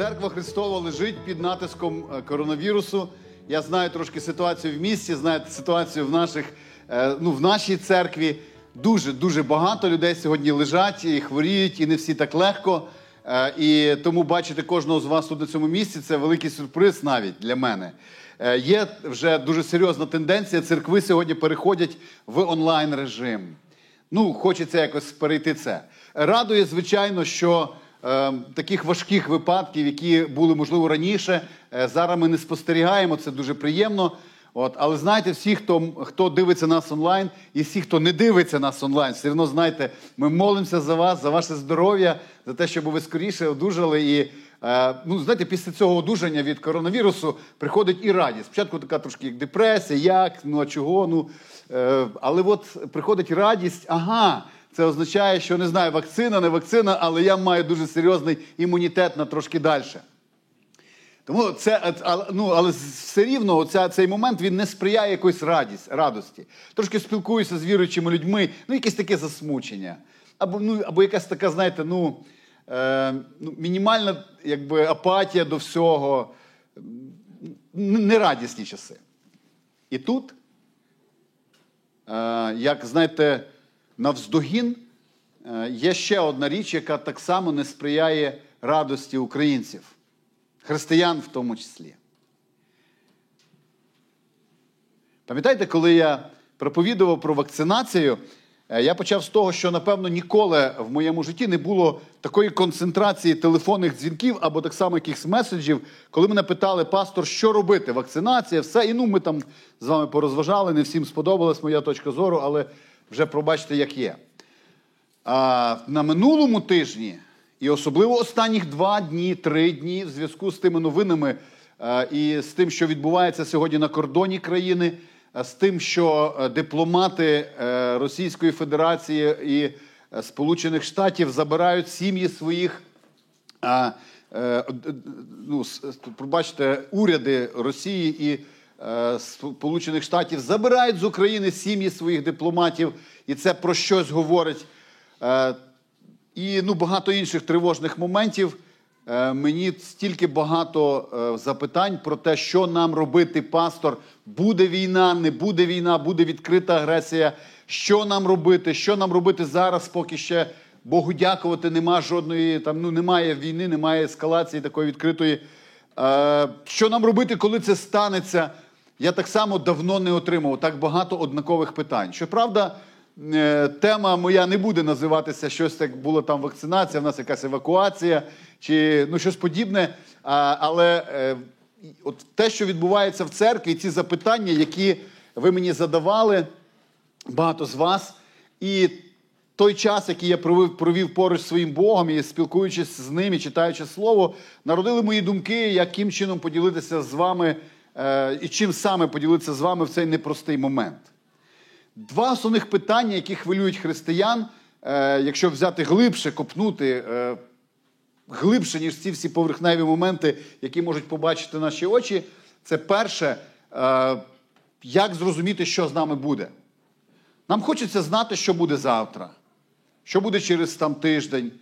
Церква Христова лежить під натиском е, коронавірусу. Я знаю трошки ситуацію в місті, знаю ситуацію в наших, е, ну, в нашій церкві. Дуже дуже багато людей сьогодні лежать і хворіють, і не всі так легко. Е, І тому бачити кожного з вас тут на цьому місці це великий сюрприз навіть для мене. Є вже дуже серйозна тенденція. Церкви сьогодні переходять в онлайн режим. Ну, хочеться якось перейти це. Радує, звичайно, що таких важких випадків, які були можливо раніше, е, зараз ми не спостерігаємо. Це дуже приємно. От, але знаєте, всі, хто, хто дивиться нас онлайн, і всі, хто не дивиться нас онлайн, все одно знаєте, ми молимося за вас, за ваше здоров'я, за те, щоб ви скоріше одужали. І е, ну, знаєте, після цього одужання від коронавірусу приходить і радість. Спочатку така трошки як депресія, як, ну а чого? Ну, е, але от приходить радість, ага. Це означає, що не знаю, вакцина, не вакцина, але я маю дуже серйозний імунітет на трошки далі. Тому це, але, ну, але все рівно оця, цей момент він не сприяє якоїсь радість, радості. Трошки спілкуюся з віруючими людьми, ну, якесь таке засмучення. Або, ну, або якась така, знаєте, ну, е, ну, мінімальна якби, апатія до всього, нерадісні часи. І тут, е, як знаєте, навздогін е, є ще одна річ, яка так само не сприяє радості українців християн в тому числі. Пам'ятаєте, коли я проповідував про вакцинацію, е, я почав з того, що, напевно, ніколи в моєму житті не було такої концентрації телефонних дзвінків або так само якихось меседжів, коли мене питали, пастор, що робити? Вакцинація, все. І ну, ми там з вами порозважали, не всім сподобалась моя точка зору, але вже пробачте, як є. А на минулому тижні і особливо останніх два дні, три дні, в зв'язку з тими новинами е, і з тим, що відбувається сьогодні на кордоні країни, е, з тим, що е, дипломати Російської Федерації і Сполучених Штатів забирають сім'ї своїх. Ну, пробачте, уряди Росії і Сполучених Штатів забирають з України сім'ї своїх дипломатів, і це про щось говорить і ну, багато інших тривожних моментів. Е, мені стільки багато е, запитань про те, що нам робити, пастор. Буде війна, не буде війна, буде відкрита агресія. Що нам робити? Що нам робити зараз, поки ще Богу дякувати, нема жодної там, ну немає війни, немає ескалації такої відкритої. Е, що нам робити, коли це станеться? Я так само давно не отримав так багато однакових питань. Щоправда, Е, тема моя не буде називатися щось як було там вакцинація, в нас якась евакуація чи ну, щось подібне. Але е, от те, що відбувається в церкві, ці запитання, які ви мені задавали, багато з вас, і той час, який я провів провів поруч своїм Богом і спілкуючись з ним і читаючи слово, народили мої думки, яким чином поділитися з вами і чим саме поділитися з вами в цей непростий момент. Два основних питання, які хвилюють християн, е, якщо взяти глибше, копнути е, глибше, ніж ці всі поверхневі моменти, які можуть побачити наші очі, це перше, е, як зрозуміти, що з нами буде. Нам хочеться знати, що буде завтра, що буде через там тиждень,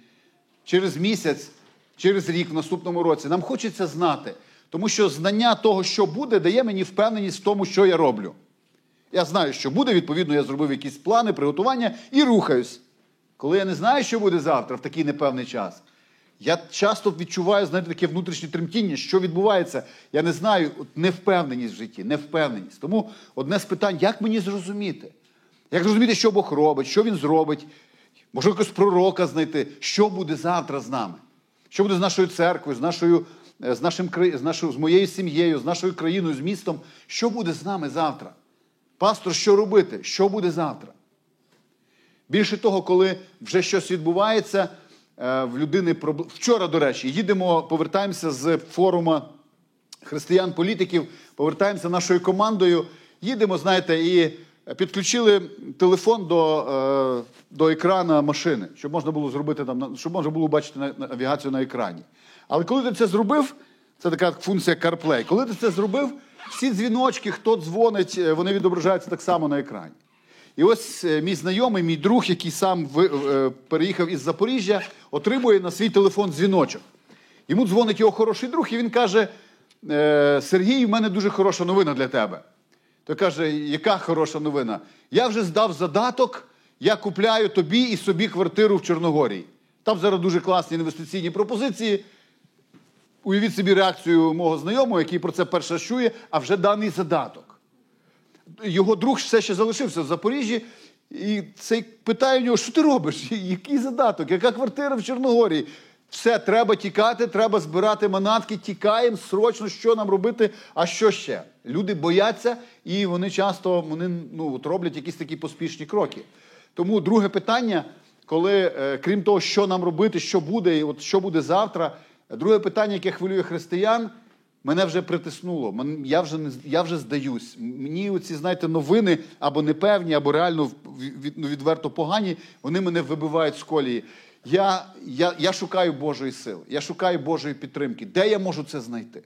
через місяць, через рік в наступному році. Нам хочеться знати, тому що знання того, що буде, дає мені впевненість в тому, що я роблю. Я знаю, що буде, відповідно, я зробив якісь плани, приготування і рухаюсь. Коли я не знаю, що буде завтра, в такий непевний час, я часто відчуваю, знаєте, таке внутрішнє тремтіння, що відбувається. Я не знаю, от невпевненість в житті, невпевненість. Тому одне з питань, як мені зрозуміти? Як зрозуміти, що Бог робить, що Він зробить? Може, якогось пророка знайти, що буде завтра з нами? Що буде з нашою церквою, з нашою, з, нашим, з, нашою, з моєю сім'єю, з нашою країною, з містом? Що буде з нами завтра? Пастор, що робити? Що буде завтра? Більше того, коли вже щось відбувається, е, в людини Вчора, до речі, їдемо, повертаємося з форуму християн-політиків, повертаємося нашою командою, їдемо, знаєте, і підключили телефон до е, до екрана машини, щоб можна було зробити там, щоб можна було бачити навігацію на екрані. Але коли ти це зробив, це така функція CarPlay, коли ти це зробив. Всі дзвіночки, хто дзвонить, е, вони відображаються так само на екрані. І ось е, мій знайомий, мій друг, який сам е, переїхав із Запоріжжя, отримує на свій телефон дзвіночок. Йому дзвонить його хороший друг, і він каже: «Е, Сергій, у мене дуже хороша новина для тебе. Той каже, яка хороша новина? Я вже здав задаток, я купляю тобі і собі квартиру в Чорногорії. Там зараз дуже класні інвестиційні пропозиції. Уявіть собі реакцію мого знайомого, який про це перше чує, а вже даний задаток. Його друг все ще залишився в Запоріжжі, і цей питає у нього, що ти робиш? Який задаток? Яка квартира в Чорногорії? Все, треба тікати, треба збирати манатки, тікаємо срочно, що нам робити, а що ще? Люди бояться і вони часто вони, ну, от роблять якісь такі поспішні кроки. Тому друге питання, коли, е, крім того, що нам робити, що буде, і от що буде завтра, друге питання, яке хвилює християн, мене вже притиснуло. Я вже, я вже здаюсь. Мені оці, знаєте, новини або непевні, або реально ну, відверто погані, вони мене вибивають з колії. Я, я, я шукаю Божої сили, я шукаю Божої підтримки. Де я можу це знайти?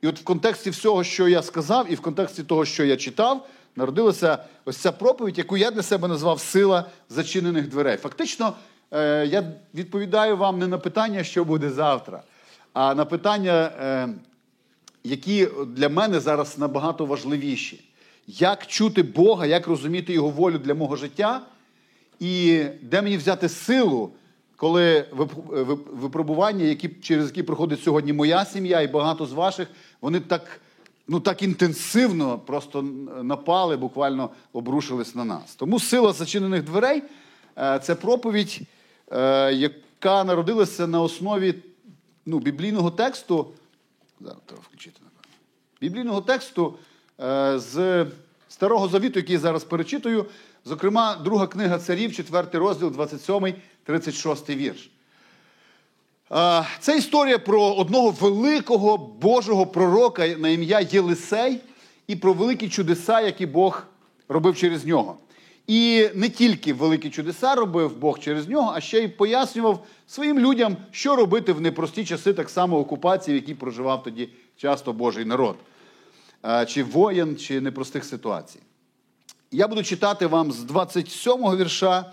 І от в контексті всього, що я сказав, і в контексті того, що я читав, народилася ось ця проповідь, яку я для себе назвав Сила зачинених дверей. Фактично, я відповідаю вам не на питання, що буде завтра, а на питання, е, які для мене зараз набагато важливіші. Як чути Бога, як розуміти Його волю для мого життя, і де мені взяти силу, коли вип- вип- випробування, які, через які проходить сьогодні моя сім'я і багато з ваших, вони так, ну, так інтенсивно просто напали, буквально обрушились на нас. Тому сила зачинених дверей е, це проповідь, е, яка народилася на основі ну, біблійного тексту. Зараз треба включити, напевно. Біблійного тексту е, з Старого Завіту, який я зараз перечитую, зокрема, друга книга царів, 4 розділ, 27, 36 вірш. Е, Це історія про одного великого Божого пророка на ім'я Єлисей і про великі чудеса, які Бог робив через нього. І не тільки великі чудеса робив Бог через нього, а ще й пояснював своїм людям, що робити в непрості часи, так само окупації, в якій проживав тоді часто Божий народ, Е, чи воєн, чи непростих ситуацій. Я буду читати вам з 27-го вірша,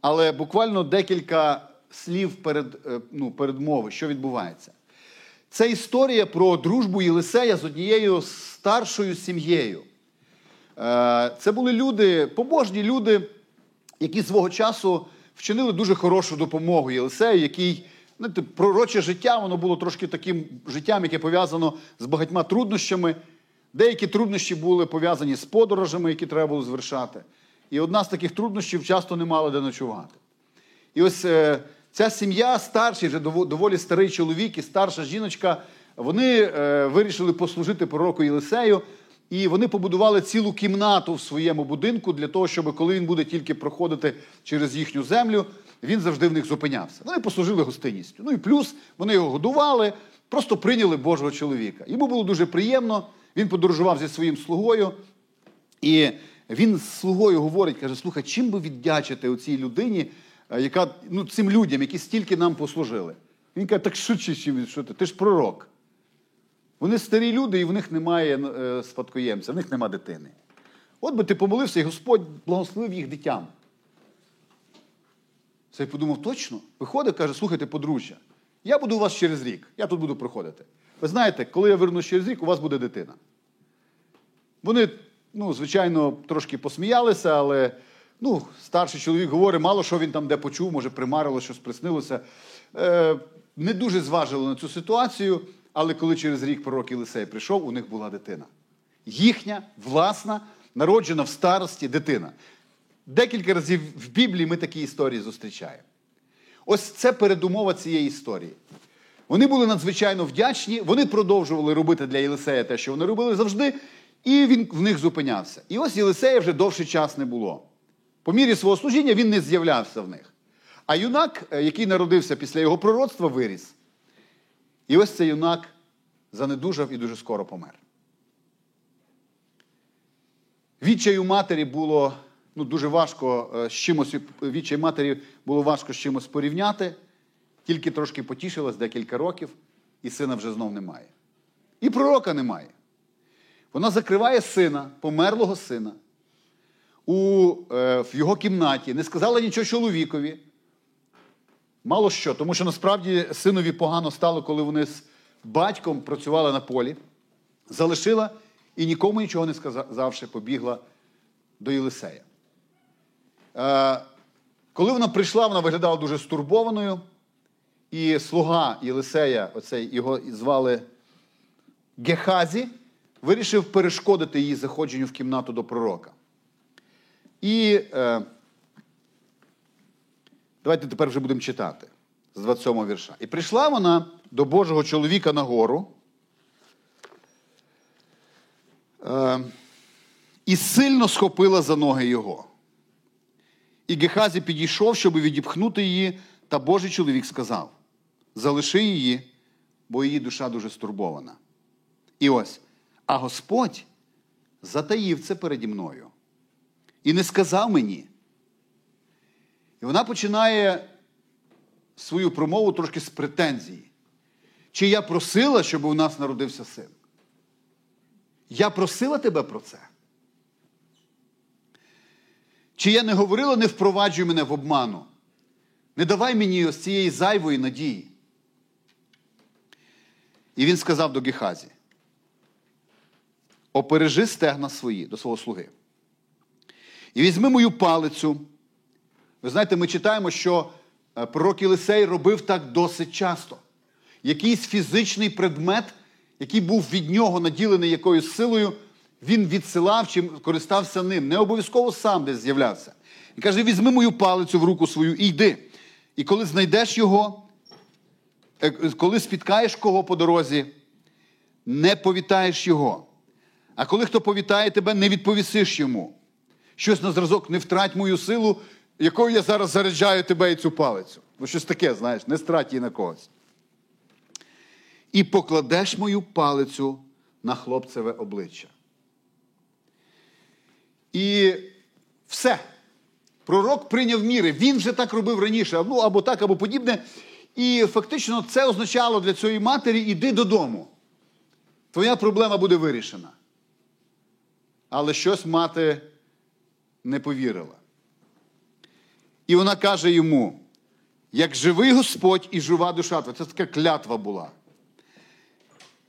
але буквально декілька слів перед, е, ну, передмови, що відбувається. Це історія про дружбу Єлисея з однією старшою сім'єю. Е, Це були люди, побожні люди, які свого часу вчинили дуже хорошу допомогу Єлисею, який знаєте, пророче життя, воно було трошки таким життям, яке пов'язано з багатьма труднощами. Деякі труднощі були пов'язані з подорожами, які треба було звершати. І одна з таких труднощів часто не мала де ночувати. І ось е, ця сім'я, старший, вже доволі старий чоловік і старша жіночка, вони е, вирішили послужити пророку Єлисею, і вони побудували цілу кімнату в своєму будинку для того, щоб коли він буде тільки проходити через їхню землю, він завжди в них зупинявся. Вони послужили гостинністю. Ну і плюс вони його годували, просто прийняли Божого чоловіка. Йому було дуже приємно. Він подорожував зі своїм слугою, і він з слугою говорить, каже: слухай, чим би віддячити оцій людині, е, яка, ну, цим людям, які стільки нам послужили? Він каже, так що, чи- що ти? Ти ж пророк. Вони старі люди, і в них немає е, спадкоємця, в них немає дитини. От би ти помолився, і Господь благословив їх дитям. Цей подумав, точно? Виходить, каже, слухайте, подружжя, я буду у вас через рік, я тут буду проходити. Ви знаєте, коли я вернусь через рік, у вас буде дитина. Вони, ну, звичайно, трошки посміялися, але ну, старший чоловік говорить, мало що він там де почув, може, примарило, щось приснилося. Е, не дуже зважили на цю ситуацію, але коли через рік пророк Єлисей прийшов, у них була дитина. Їхня, власна, народжена в старості дитина. Декілька разів в Біблії ми такі історії зустрічаємо. Ось це передумова цієї історії. Вони були надзвичайно вдячні, вони продовжували робити для Єлисея те, що вони робили завжди, і він в них зупинявся. І ось Єлисея вже довший час не було. По мірі свого служіння він не з'являвся в них. А юнак, е, який народився після його пророцтва, виріс. І ось цей юнак занедужав і дуже скоро помер. Відчаю матері було ну, дуже важко е, з чимось, відчай матері було важко з чимось порівняти, тільки трошки потішилась декілька років, і сина вже знов немає. І пророка немає. Вона закриває сина, померлого сина, у, е, в його кімнаті, не сказала нічого чоловікові. Мало що, тому що насправді синові погано стало, коли вони з батьком працювали на полі, залишила і нікому нічого не сказавши, побігла до Єлисея. Е, коли вона прийшла, вона виглядала дуже стурбованою, і слуга Єлисея, оцей його звали Гехазі, вирішив перешкодити її заходженню в кімнату до пророка. І е, давайте тепер вже будемо читати з 27 вірша. І прийшла вона до Божого чоловіка на гору. Е, і сильно схопила за ноги його. І Гехазі підійшов, щоб відіпхнути її, та Божий чоловік сказав: Залиши її, бо її душа дуже стурбована. І ось, а Господь затаїв це переді мною і не сказав мені. І вона починає свою промову трошки з претензії. Чи я просила, щоб у нас народився син? Я просила тебе про це. Чи я не говорила, не впроваджуй мене в обману? Не давай мені ось цієї зайвої надії. І він сказав до Гехазі: опережи стегна свої до свого слуги. І візьми мою палицю. Ви знаєте, ми читаємо, що е, пророк Єлисей робив так досить часто. Якийсь фізичний предмет, який був від нього наділений якоюсь силою, він відсилав чи користався ним. Не обов'язково сам десь з'являвся. І каже: візьми мою палицю в руку свою і йди. І коли знайдеш його, е, коли спіткаєш кого по дорозі, не повітаєш його. А коли хто повітає тебе, не відповісиш йому. Щось на зразок не втрать мою силу, якою я зараз заряджаю тебе і цю палицю. Ну, щось таке, знаєш, не страт її на когось. І покладеш мою палицю на хлопцеве обличчя. І все. Пророк прийняв міри. Він вже так робив раніше, ну або так, або подібне. І фактично це означало для цієї матері: іди додому. Твоя проблема буде вирішена. Але щось мати не повірила. І вона каже йому: як живий Господь і жива душа, твоя, це така клятва була.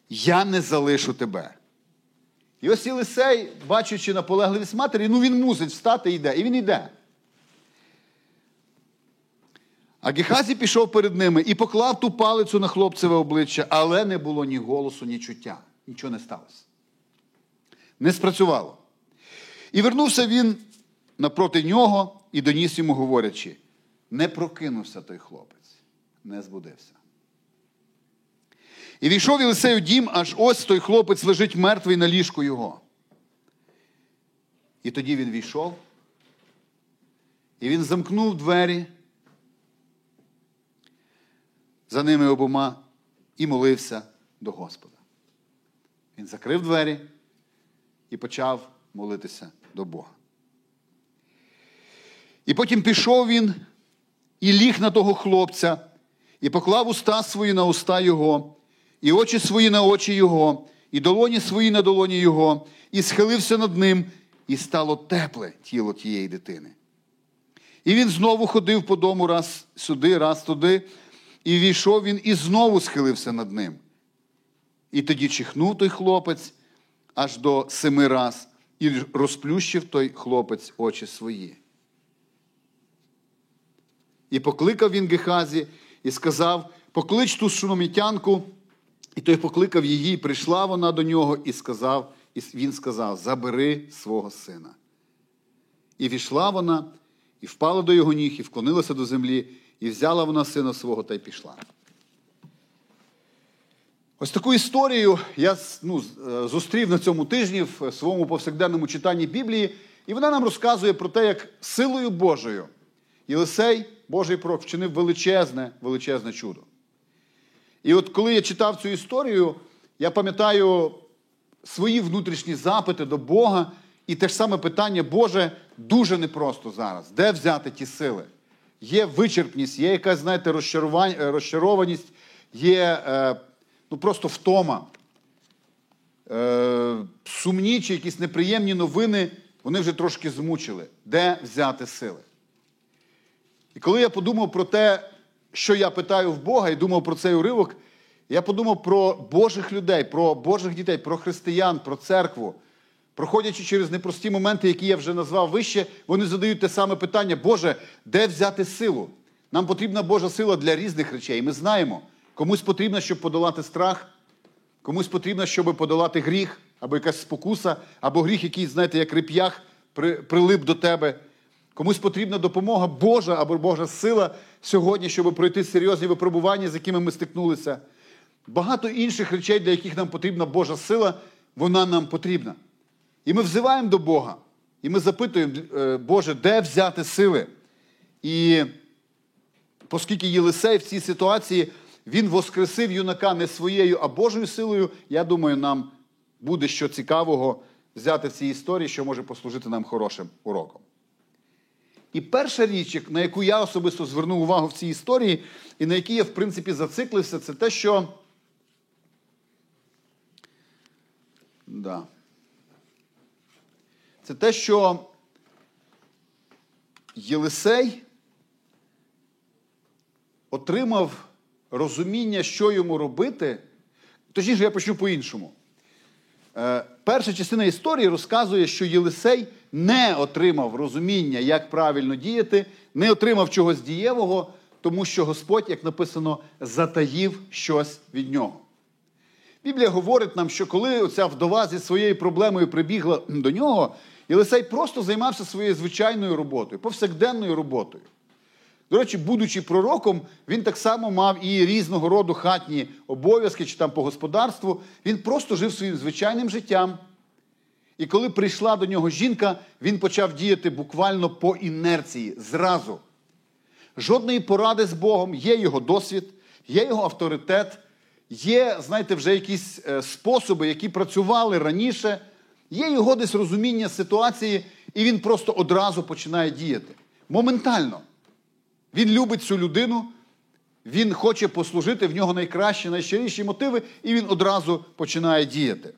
Я не залишу тебе. І ось Єлисей, бачачи наполегливість матері, ну він мусить встати і йде. І він йде. А Гехазі пішов перед ними і поклав ту палицю на хлопцеве обличчя, але не було ні голосу, ні чуття. Нічого не сталося. Не спрацювало. І вернувся він напроти нього і доніс йому, говорячи: не прокинувся той хлопець, не збудився. І війшов Єлисей у дім, аж ось той хлопець лежить мертвий на ліжку його. І тоді він війшов, і він замкнув двері за ними обома і молився до Господа. Він закрив двері і почав молитися до Бога. І потім пішов він і ліг на того хлопця, і поклав уста свої на уста його, і очі свої на очі його, і долоні свої на долоні його, і схилився над ним, і стало тепле тіло тієї дитини. І він знову ходив по дому раз сюди, раз туди, і війшов він і знову схилився над ним. І тоді чихнув той хлопець аж до семи раз, і розплющив той хлопець очі свої. І покликав він Гехазі і сказав: Поклич ту шуномітянку, і той покликав її, і прийшла вона до нього, і сказав, і він сказав: Забери свого сина. І війшла вона, і впала до його ніг, і вклонилася до землі, і взяла вона сина свого та й пішла. Ось таку історію я ну, зустрів на цьому тижні в своєму повсякденному читанні Біблії, і вона нам розказує про те, як силою Божою Єлисей, Божий пророк, вчинив величезне, величезне чудо. І от коли я читав цю історію, я пам'ятаю свої внутрішні запити до Бога, і те ж саме питання, Боже, дуже непросто зараз. Де взяти ті сили? Є вичерпність, є якась, знаєте, розчарованість, є е, ну, просто втома. Е, Сумні чи якісь неприємні новини, вони вже трошки змучили. Де взяти сили? І коли я подумав про те, що я питаю в Бога і думав про цей уривок, я подумав про Божих людей, про Божих дітей, про християн, про церкву. Проходячи через непрості моменти, які я вже назвав вище, вони задають те саме питання: Боже, де взяти силу? Нам потрібна Божа сила для різних речей. Ми знаємо, комусь потрібно, щоб подолати страх, комусь потрібно, щоб подолати гріх, або якась спокуса, або гріх, який, знаєте, як реп'ях прилип до тебе. Комусь потрібна допомога Божа або Божа сила сьогодні, щоб пройти серйозні випробування, з якими ми стикнулися. Багато інших речей, для яких нам потрібна Божа сила, вона нам потрібна. І ми взиваємо до Бога. І ми запитуємо, е, Боже, де взяти сили? І оскільки Єлисей в цій ситуації він воскресив юнака не своєю, а Божою силою, я думаю, нам буде що цікавого взяти в цій історії, що може послужити нам хорошим уроком. І перша річ, на яку я особисто звернув увагу в цій історії, і на якій я, в принципі, зациклився, це те, що. Да. Це те, що Єлисей отримав розуміння, що йому робити. Точніше, я почну по-іншому. Е, перша частина історії розказує, що Єлисей не отримав розуміння, як правильно діяти, не отримав чогось дієвого, тому що Господь, як написано, затаїв щось від нього. Біблія говорить нам, що коли оця вдова зі своєю проблемою прибігла до нього, Єлисей просто займався своєю звичайною роботою, повсякденною роботою. До речі, будучи пророком, він так само мав і різного роду хатні обов'язки чи там по господарству. Він просто жив своїм звичайним життям. І коли прийшла до нього жінка, він почав діяти буквально по інерції зразу. Жодної поради з Богом, є його досвід, є його авторитет, є, знаєте, вже якісь е, способи, які працювали раніше, є його десь розуміння ситуації, і він просто одразу починає діяти. Моментально. Він любить цю людину, він хоче послужити, в нього найкращі, найщиріші мотиви, і він одразу починає діяти.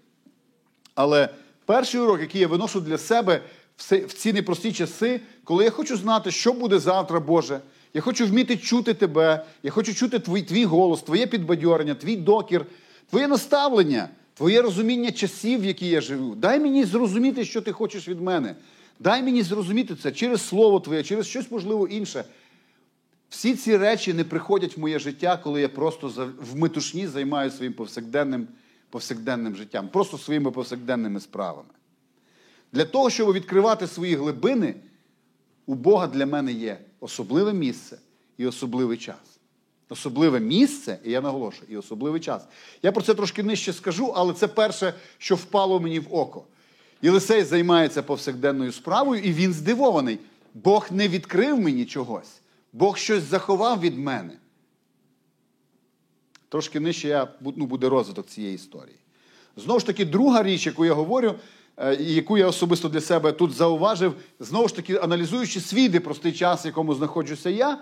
Але перший урок, який я виношу для себе в ці непрості часи, коли я хочу знати, що буде завтра, Боже. Я хочу вміти чути тебе, я хочу чути твій, твій голос, твоє підбадьорення, твій докір, твоє наставлення, твоє розуміння часів, в які я живу. Дай мені зрозуміти, що ти хочеш від мене. Дай мені зрозуміти це через слово Твоє, через щось можливо інше. Всі ці речі не приходять в моє життя, коли я просто в метушні займаюся своїм повсякденним, повсякденним життям, просто своїми повсякденними справами. Для того, щоб відкривати свої глибини, у Бога для мене є особливе місце і особливий час. Особливе місце, і я наголошую, і особливий час. Я про це трошки нижче скажу, але це перше, що впало мені в око. Єлисей займається повсякденною справою, і він здивований. Бог не відкрив мені чогось. Бог щось заховав від мене. Трошки нижче я, ну, буде розвиток цієї історії. Знову ж таки, друга річ, яку я говорю, е, і яку я особисто для себе тут зауважив, знову ж таки, аналізуючи свій непростий час, в якому знаходжуся я,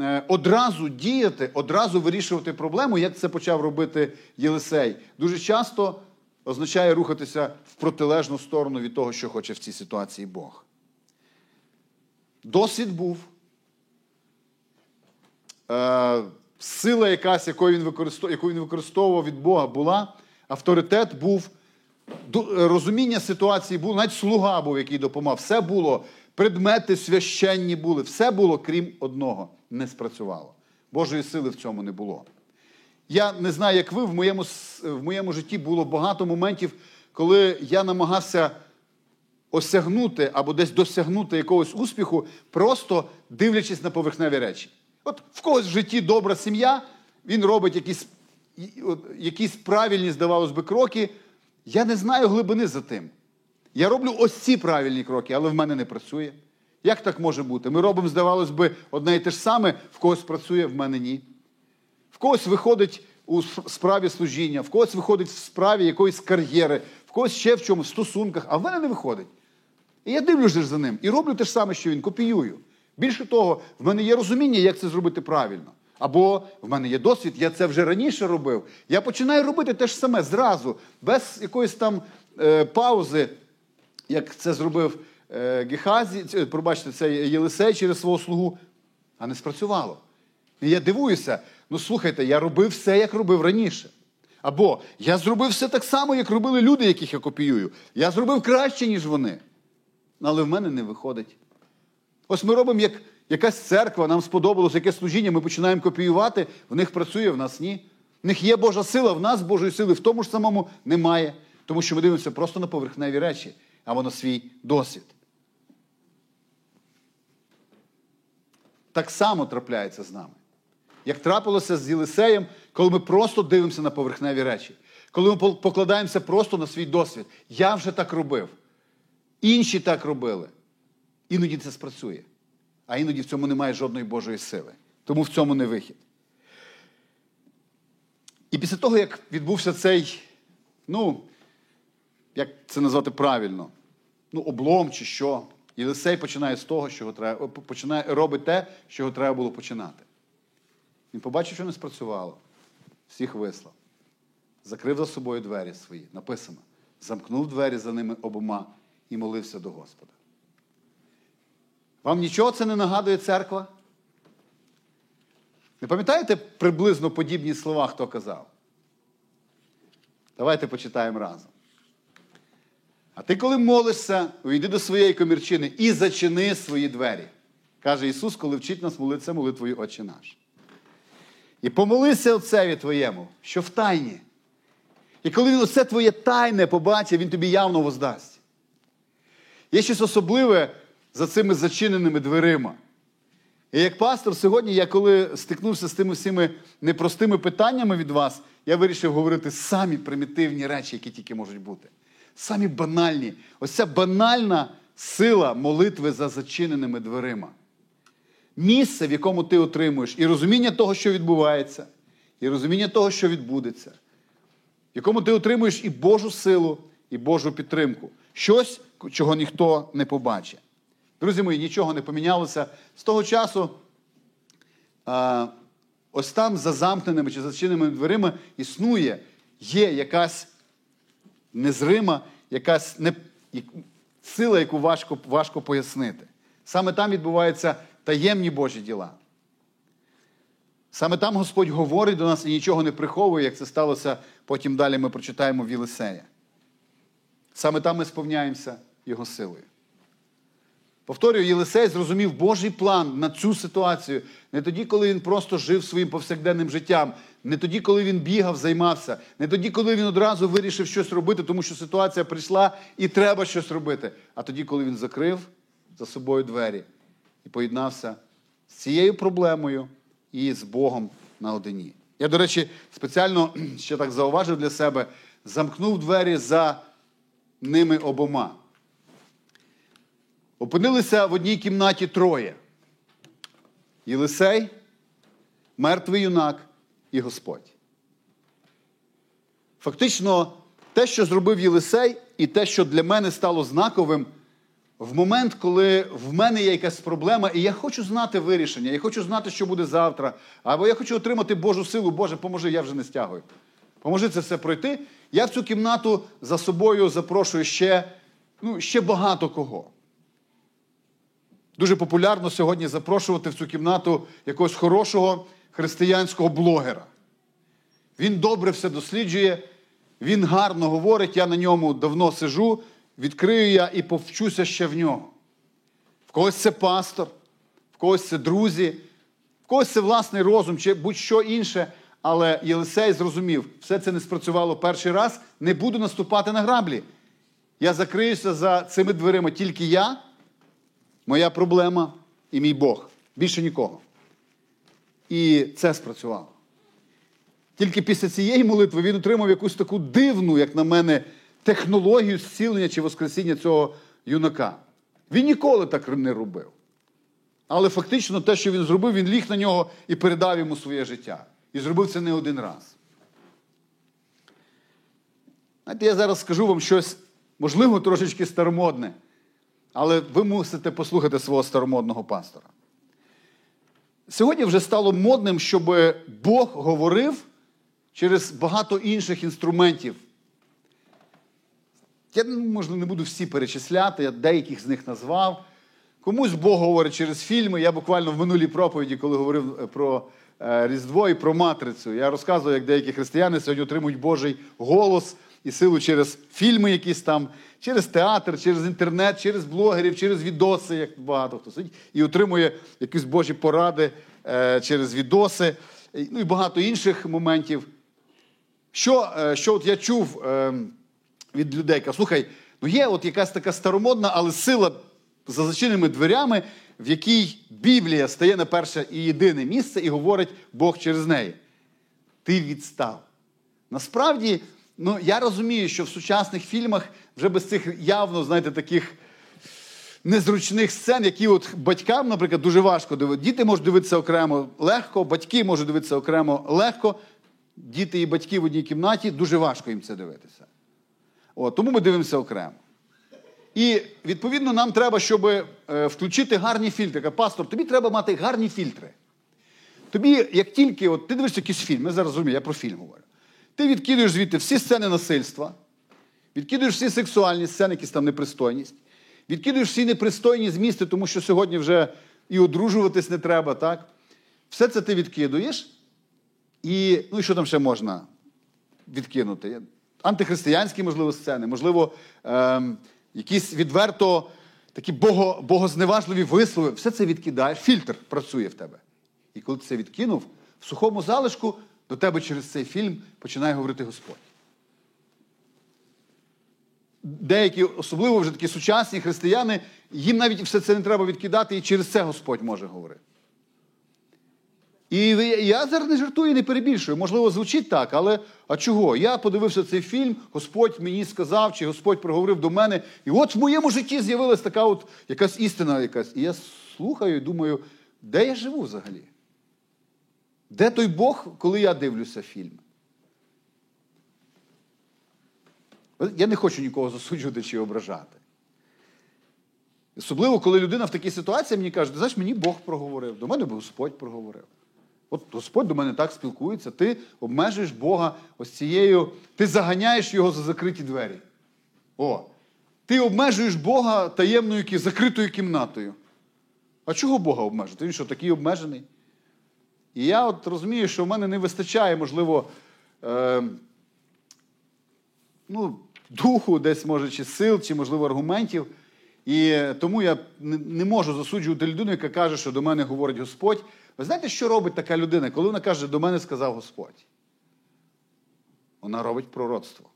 е, одразу діяти, одразу вирішувати проблему, як це почав робити Єлисей. Дуже часто означає рухатися в протилежну сторону від того, що хоче в цій ситуації Бог. Досвід був. Сила якась, яку він використовував, яку він використовував від Бога, була, авторитет був, розуміння ситуації було, навіть слуга був, який допомагав. Все було, предмети священні були, все було, крім одного, не спрацювало. Божої сили в цьому не було. Я не знаю, як ви, в моєму, в моєму житті було багато моментів, коли я намагався осягнути або десь досягнути якогось успіху, просто дивлячись на поверхневі речі. От в когось в житті добра сім'я, він робить якісь якісь правильні, здавалось би, кроки. Я не знаю глибини за тим. Я роблю ось ці правильні кроки, але в мене не працює. Як так може бути? Ми робимо, здавалось би, одне і те ж саме, в когось працює, в мене ні. В когось виходить у справі служіння, в когось виходить в справі якоїсь кар'єри, в когось ще в чомусь в стосунках, а в мене не виходить. І я дивлюся за ним і роблю те ж саме, що він, копіюю. Більше того, в мене є розуміння, як це зробити правильно. Або в мене є досвід, я це вже раніше робив. Я починаю робити те ж саме зразу, без якоїсь там е, паузи, як це зробив е, Гехазі, пробачте, це Єлисей через свого слугу, а не спрацювало. І я дивуюся, ну слухайте, я робив все, як робив раніше. Або я зробив все так само, як робили люди, яких я копіюю. Я зробив краще, ніж вони. Але в мене не виходить. Ось ми робимо як якась церква, нам сподобалось яке служіння, ми починаємо копіювати, в них працює, в нас ні. В них є Божа сила, в нас Божої сили в тому ж самому немає. Тому що ми дивимося просто на поверхневі речі, або на свій досвід. Так само трапляється з нами. Як трапилося з Єлисеєм, коли ми просто дивимося на поверхневі речі, коли ми покладаємося просто на свій досвід. Я вже так робив. Інші так робили. Іноді це спрацює. А іноді в цьому немає жодної Божої сили. Тому в цьому не вихід. І після того, як відбувся цей, ну, як це назвати правильно, ну, облом чи що, Єлисей починає з того, що треба, починає, робить те, з чого треба було починати. Він побачив, що не спрацювало. Всіх вислав. Закрив за собою двері свої. Написано. Замкнув двері за ними обома і молився до Господа. Вам нічого це не нагадує церква? Не пам'ятаєте приблизно подібні слова, хто казав? Давайте почитаємо разом. А ти, коли молишся, увійди до своєї комірчини і зачини свої двері. Каже Ісус, коли вчить нас молитися молитвою Отче наш. І помолися Отцеві твоєму, що в тайні. І коли він оце твоє тайне побачить, він тобі явно воздасть. Є щось особливе за цими зачиненими дверима. І як пастор, сьогодні, я коли стикнувся з тими всіми непростими питаннями від вас, я вирішив говорити самі примітивні речі, які тільки можуть бути. Самі банальні. Ось ця банальна сила молитви за зачиненими дверима. Місце, в якому ти отримуєш, і розуміння того, що відбувається, і розуміння того, що відбудеться, в якому ти отримуєш і Божу силу, і Божу підтримку. Щось, чого ніхто не побачить. Друзі мої, нічого не помінялося. З того часу, а, ось там за замкненими чи зачиненими дверима існує, є якась незрима, якась не, сила, яку важко, важко пояснити. Саме там відбуваються таємні Божі діла. Саме там Господь говорить до нас і нічого не приховує, як це сталося, потім далі ми прочитаємо в Єлисея. Саме там ми сповняємося Його силою. Повторюю, Єлисей зрозумів Божий план на цю ситуацію не тоді, коли він просто жив своїм повсякденним життям, не тоді, коли він бігав, займався, не тоді, коли він одразу вирішив щось робити, тому що ситуація прийшла і треба щось робити. А тоді, коли він закрив за собою двері і поєднався з цією проблемою і з Богом наодині. Я, до речі, спеціально ще так зауважив для себе, замкнув двері за ними обома. Опинилися в одній кімнаті троє: Єлисей, мертвий юнак і Господь. Фактично, те, що зробив Єлисей, і те, що для мене стало знаковим, в момент, коли в мене є якась проблема, і я хочу знати вирішення, я хочу знати, що буде завтра, або я хочу отримати Божу силу, Боже, поможи, я вже не стягую. Поможи це все пройти. Я в цю кімнату за собою запрошую ще, ну, ще багато кого. Дуже популярно сьогодні запрошувати в цю кімнату якогось хорошого християнського блогера. Він добре все досліджує, він гарно говорить, я на ньому давно сижу, відкрию я і повчуся ще в нього. В когось це пастор, в когось це друзі, в когось це власний розум чи будь-що інше. Але Єлисей зрозумів, все це не спрацювало перший раз, не буду наступати на граблі. Я закриюся за цими дверима тільки я моя проблема і мій Бог. Більше нікого. І це спрацювало. Тільки після цієї молитви він отримав якусь таку дивну, як на мене, технологію зцілення чи воскресіння цього юнака. Він ніколи так не робив. Але фактично те, що він зробив, він ліг на нього і передав йому своє життя. І зробив це не один раз. Знаєте, я зараз скажу вам щось, можливо, трошечки старомодне. Але ви мусите послухати свого старомодного пастора. Сьогодні вже стало модним, щоб Бог говорив через багато інших інструментів. Я, можливо, не буду всі перечисляти, я деяких з них назвав. Комусь Бог говорить через фільми. Я буквально в минулій проповіді, коли говорив е, про е, Різдво і про матрицю, я розказував, як деякі християни сьогодні отримують Божий голос і силу через фільми, якісь там, через театр, через інтернет, через блогерів, через відоси, як багато хто сидить, і отримує якісь Божі поради е, через відоси, ну і багато інших моментів. Що, е, що от я чув е, від людей, кажу, слухай, ну є от якась така старомодна, але сила за зачиненими дверями, в якій Біблія стає на перше і єдине місце і говорить Бог через неї. Ти відстав. Насправді, ну я розумію, що в сучасних фільмах вже без цих явно, знаєте, таких незручних сцен, які от батькам, наприклад, дуже важко дивитися. Діти можуть дивитися окремо легко, батьки можуть дивитися окремо легко. Діти і батьки в одній кімнаті дуже важко їм це дивитися. От, тому ми дивимося окремо. І відповідно нам треба, щоб е, включити гарні фільтри. Каже, Пастор, тобі треба мати гарні фільтри. Тобі, як тільки от, ти дивишся якийсь фільм, я зараз розумію, я про фільм говорю. Ти відкидуєш звідти всі сцени насильства, відкидуєш всі сексуальні сцени, якісь там непристойність, відкидуєш всі непристойні змісти, тому що сьогодні вже і одружуватись не треба, так? Все це ти відкидуєш. І, ну і що там ще можна відкинути? Антихристиянські, можливо, сцени, можливо, ем, якісь відверто такі бого, богозневажливі вислови. Все це відкидаєш, фільтр працює в тебе. І коли ти це відкинув, в сухому залишку до тебе через цей фільм починає говорити Господь. Деякі, особливо вже такі сучасні християни, їм навіть все це не треба відкидати, і через це Господь може говорити. І я зараз не жартую, не перебільшую. Можливо, звучить так, але а чого? Я подивився цей фільм, Господь мені сказав, чи Господь проговорив до мене. І от в моєму житті з'явилась така от якась істина якась. І я слухаю і думаю, де я живу взагалі? Де той Бог, коли я дивлюся фільм? Я не хочу нікого засуджувати чи ображати. Особливо, коли людина в такій ситуації мені каже, знаєш, мені Бог проговорив, до мене Господь проговорив. От Господь до мене так спілкується, ти обмежуєш Бога ось цією, ти заганяєш його за закриті двері. О, ти обмежуєш Бога таємною закритою кімнатою. А чого Бога обмежити? Він що, такий обмежений? І я от розумію, що в мене не вистачає, можливо, е, ну, духу, десь, може, чи сил, чи, можливо, аргументів. І тому я не, можу засуджувати людину, яка каже, що до мене говорить Господь. Ви знаєте, що робить така людина, коли вона каже, до мене сказав Господь? Вона робить пророцтво.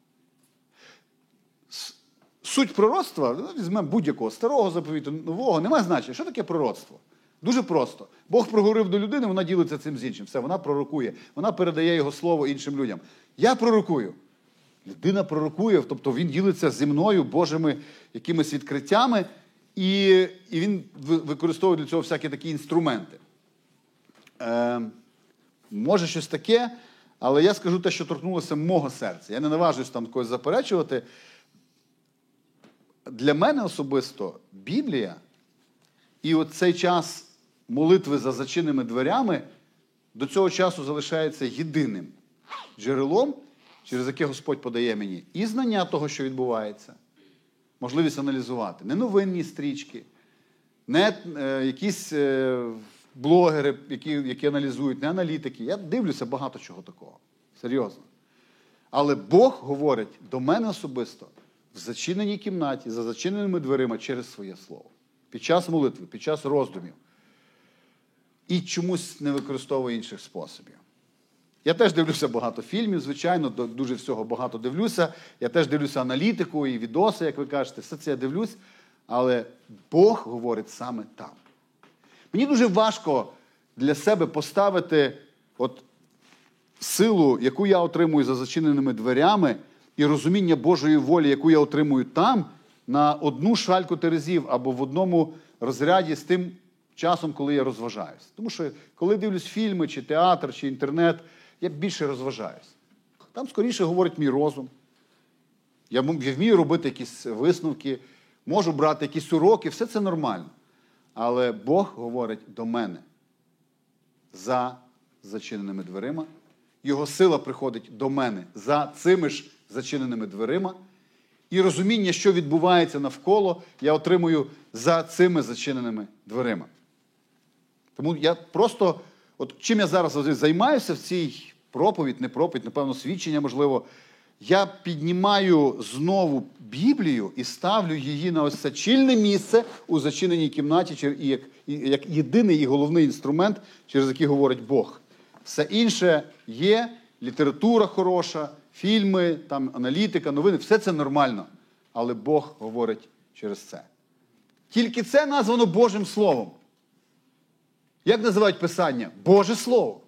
Суть пророцтва, ну, візьмемо будь-якого старого заповіту, нового, немає значення. Що таке пророцтво? Дуже просто. Бог проговорив до людини, вона ділиться цим з іншим. Все, вона пророкує, вона передає його слово іншим людям. Я пророкую. Людина пророкує, тобто він ділиться зі мною Божими якимись відкриттями, і, і він використовує для цього всякі такі інструменти. Е, може щось таке, але я скажу те, що торкнулося мого серця. Я не наважуюсь там когось заперечувати. Для мене особисто Біблія і от цей час молитви за зачиненими дверями до цього часу залишається єдиним джерелом, через яке Господь подає мені і знання того, що відбувається, можливість аналізувати. Не новинні стрічки, не е, якісь е, блогери, які, які аналізують, не аналітики. Я дивлюся багато чого такого. Серйозно. Але Бог говорить до мене особисто в зачиненій кімнаті, за зачиненими дверима через своє слово. Під час молитви, під час роздумів. І чомусь не використовує інших способів. Я теж дивлюся багато фільмів, звичайно, дуже всього багато дивлюся. Я теж дивлюся аналітику і відоси, як ви кажете, все це я дивлюсь. Але Бог говорить саме там. Мені дуже важко для себе поставити от силу, яку я отримую за зачиненими дверями, і розуміння Божої волі, яку я отримую там, на одну шальку терезів або в одному розряді з тим часом, коли я розважаюсь. Тому що коли дивлюсь фільми, чи театр, чи інтернет, я більше розважаюсь. Там скоріше говорить мій розум. Я, вмію робити якісь висновки, можу брати якісь уроки, все це нормально. Але Бог говорить до мене за зачиненими дверима. Його сила приходить до мене за цими ж зачиненими дверима. і розуміння, що відбувається навколо, я отримую за цими зачиненими дверима. Тому я просто, от чим я зараз займаюся в цій проповідь, не проповідь, напевно, свідчення, можливо, я піднімаю знову Біблію і ставлю її на ось це чільне місце у зачиненій кімнаті, чи- як, як єдиний і головний інструмент, через який говорить Бог. Все інше є, література хороша, фільми, там, аналітика, новини, все це нормально. Але Бог говорить через це. Тільки це названо Божим Словом. Як називають Писання? Боже Слово.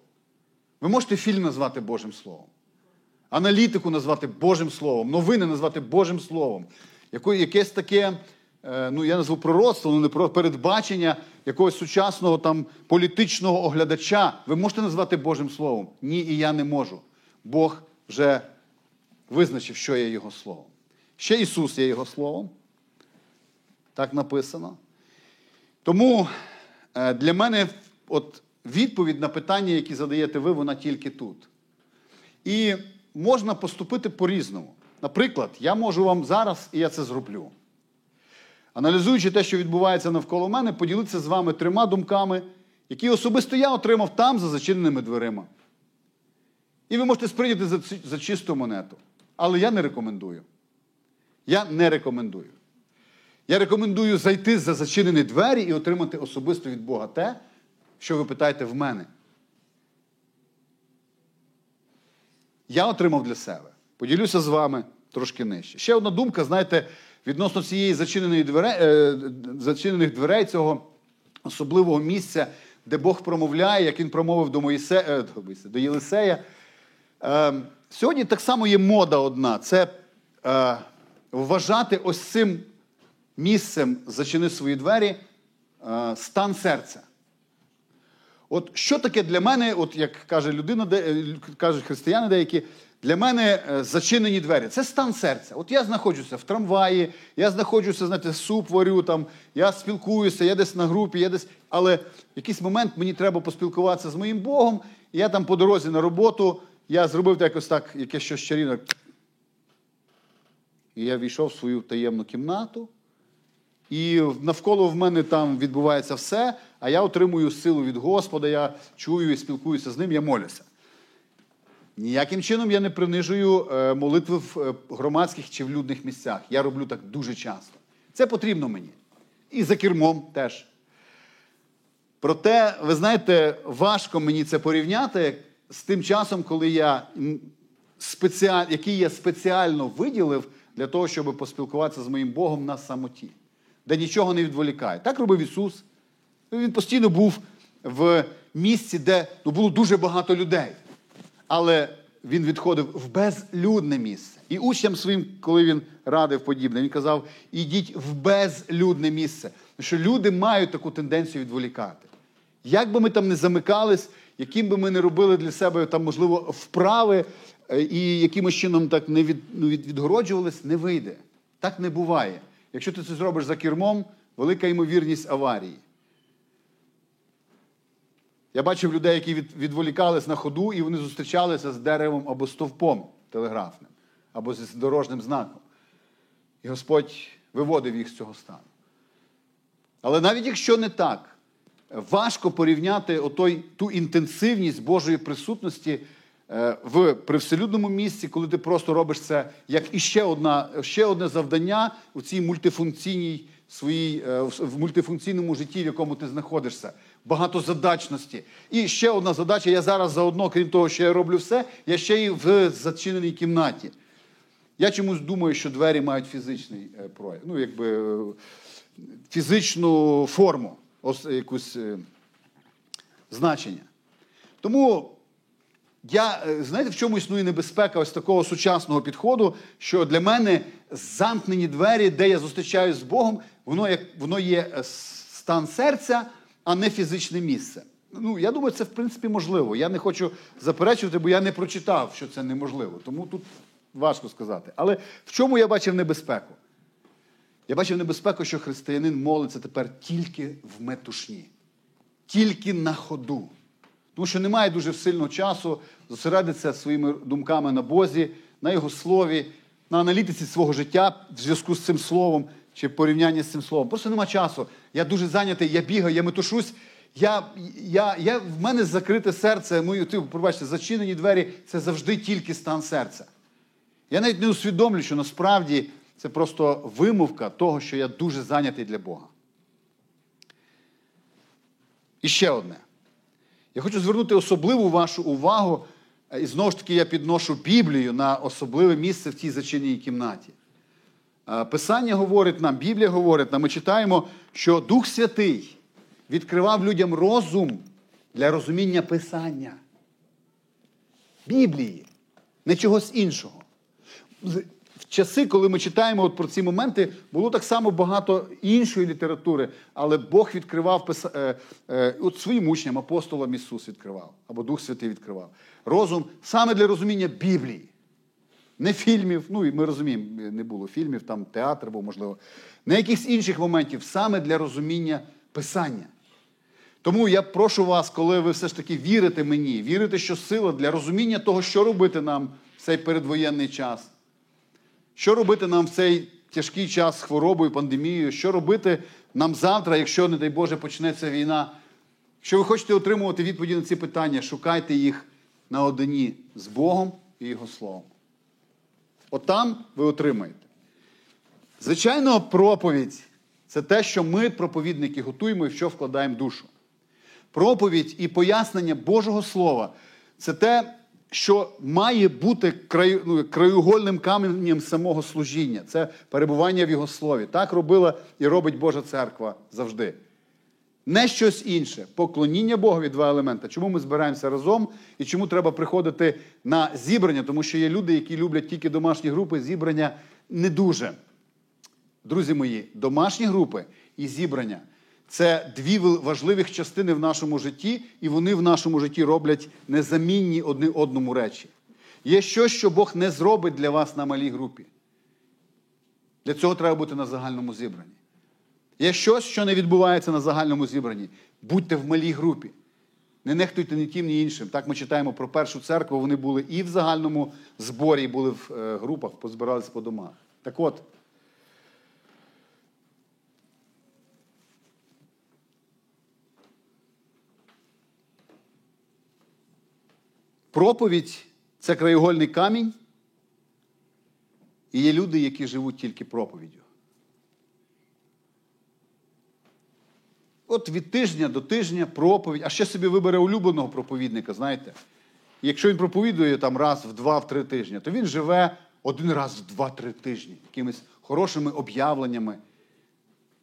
Ви можете фільм назвати Божим Словом, аналітику назвати Божим Словом, новини назвати Божим Словом, якесь таке, е, ну я назву пророцтво, ну не про передбачення якогось сучасного там політичного оглядача. Ви можете назвати Божим Словом? Ні, і я не можу. Бог вже визначив, що є Його Словом. Ще Ісус є Його Словом. Так написано. Тому е, для мене от відповідь на питання, які задаєте ви, вона тільки тут. І можна поступити по-різному. Наприклад, я можу вам зараз, і я це зроблю. Аналізуючи те, що відбувається навколо мене, поділитися з вами трьома думками, які особисто я отримав там за зачиненими дверима. І ви можете сприйняти за, за чисту монету. Але я не рекомендую. Я не рекомендую. Я рекомендую зайти за зачинені двері і отримати особисто від Бога те, що ви питаєте в мене. Я отримав для себе. Поділюся з вами трошки нижче. Ще одна думка, знаєте, відносно цієї зачиненої дверей, е, зачинених дверей, цього особливого місця, де Бог промовляє, як він промовив до Моїсе, е, до, Єлисея. Е, сьогодні так само є мода одна: це вважати ось цим місцем зачини свої двері стан серця. От що таке для мене, от як каже людина, де, е, кажуть християни деякі, для мене е, зачинені двері. Це стан серця. От я знаходжуся в трамваї, я знаходжуся, знаєте, суп варю, там, я спілкуюся, я десь на групі, я десь. Але в якийсь момент мені треба поспілкуватися з моїм Богом, і я там по дорозі на роботу, я зробив якось так, якесь щось чарівне. І я війшов в свою таємну кімнату, і навколо в мене там відбувається все, а я отримую силу від Господа, я чую і спілкуюся з ним, я молюся. Ніяким чином я не принижую е, молитви в е, громадських чи в людних місцях. Я роблю так дуже часто. Це потрібно мені. І за кермом теж. Проте, ви знаєте, важко мені це порівняти з тим часом, коли я спеціаль... який я спеціально виділив для того, щоб поспілкуватися з моїм Богом на самоті, де нічого не відволікає. Так робив Ісус. Він постійно був в місці, де ну, було дуже багато людей. Але він відходив в безлюдне місце. І учням своїм, коли він радив подібне, він казав: ідіть в безлюдне місце. Що люди мають таку тенденцію відволікати. Як би ми там не замикались, яким би ми не робили для себе там, можливо, вправи е, і якимось чином так не від, ну, від, відгороджувались, не вийде. Так не буває. Якщо ти це зробиш за кермом, велика ймовірність аварії. Я бачив людей, які відволікались на ходу, і вони зустрічалися з деревом або стовпом телеграфним, або з дорожним знаком. І Господь виводив їх з цього стану. Але навіть якщо не так, важко порівняти отой, ту інтенсивність Божої присутності в привселюдному місці, коли ти просто робиш це як іще одна, ще одне завдання у цій мультифункційній своїй, е, в мультифункційному житті, в якому ти знаходишся, багатозадачності. І ще одна задача: я зараз заодно, крім того, що я роблю все, я ще й в зачиненій кімнаті. Я чомусь думаю, що двері мають фізичний е, прояв, ну, якби е, фізичну форму, ось якусь е, значення. Тому я, е, знаєте, в чому існує небезпека ось такого сучасного підходу, що для мене замкнені двері, де я зустрічаюсь з Богом, воно, як, воно є е, стан серця, а не фізичне місце. Ну, я думаю, це в принципі можливо. Я не хочу заперечувати, бо я не прочитав, що це неможливо. Тому тут важко сказати. Але в чому я бачив небезпеку? Я бачив небезпеку, що християнин молиться тепер тільки в метушні, тільки на ходу. Тому що немає дуже сильного часу зосередитися своїми думками на Бозі, на Його слові. на аналітиці свого життя в зв'язку з цим словом чи в порівнянні з цим словом. Просто нема часу. Я дуже зайнятий, я бігаю, я метушусь. Я, я, я, В мене закрите серце, мої, ти, пробачте, зачинені двері це завжди тільки стан серця. Я навіть не усвідомлю, що насправді це просто вимовка того, що я дуже зайнятий для Бога. І ще одне. Я хочу звернути особливу вашу увагу, і знову ж таки я підношу Біблію на особливе місце в цій зачиненій кімнаті. Писання говорить нам, Біблія говорить нам, ми читаємо, що Дух Святий відкривав людям розум для розуміння Писання. Біблії, не чогось іншого. Часи, коли ми читаємо от про ці моменти, було так само багато іншої літератури, але Бог відкривав е, е, от своїм учням, апостолам Ісус відкривав, або Дух Святий відкривав. Розум саме для розуміння Біблії. Не фільмів, ну і ми розуміємо, не було фільмів, там театр був, можливо, не якихось інших моментів, саме для розуміння Писання. Тому я прошу вас, коли ви все ж таки вірите мені, вірите, що сила для розуміння того, що робити нам в цей передвоєнний час, що робити нам в цей тяжкий час з хворобою, пандемією, що робити нам завтра, якщо, не дай Боже, почнеться війна. Якщо ви хочете отримувати відповіді на ці питання, шукайте їх наодині з Богом і Його Словом. Отам ви отримаєте. Звичайно, проповідь це те, що ми, проповідники, готуємо і в що вкладаємо душу. Проповідь і пояснення Божого Слова це те, що має бути краю, ну, краєугольним каменем самого служіння. Це перебування в Його слові. Так робила і робить Божа церква завжди. Не щось інше. Поклоніння Богові два елементи. Чому ми збираємося разом і чому треба приходити на зібрання? Тому що є люди, які люблять тільки домашні групи, зібрання не дуже. Друзі мої, домашні групи і зібрання це дві важливих частини в нашому житті, і вони в нашому житті роблять незамінні одне одному речі. Є щось, що Бог не зробить для вас на малій групі. Для цього треба бути на загальному зібранні. Є щось, що не відбувається на загальному зібранні. Будьте в малій групі. Не нехтуйте ні тим, ні іншим. Так ми читаємо про першу церкву, вони були і в загальному зборі, і були в е, групах, позбиралися по домах. Так от. Проповідь це краєгольний камінь. І є люди, які живуть тільки проповіддю. От від тижня до тижня проповідь, а ще собі вибере улюбленого проповідника, знаєте. Якщо він проповідує там раз в два-три тижні, то він живе один раз в два-три тижні, якимись хорошими об'явленнями.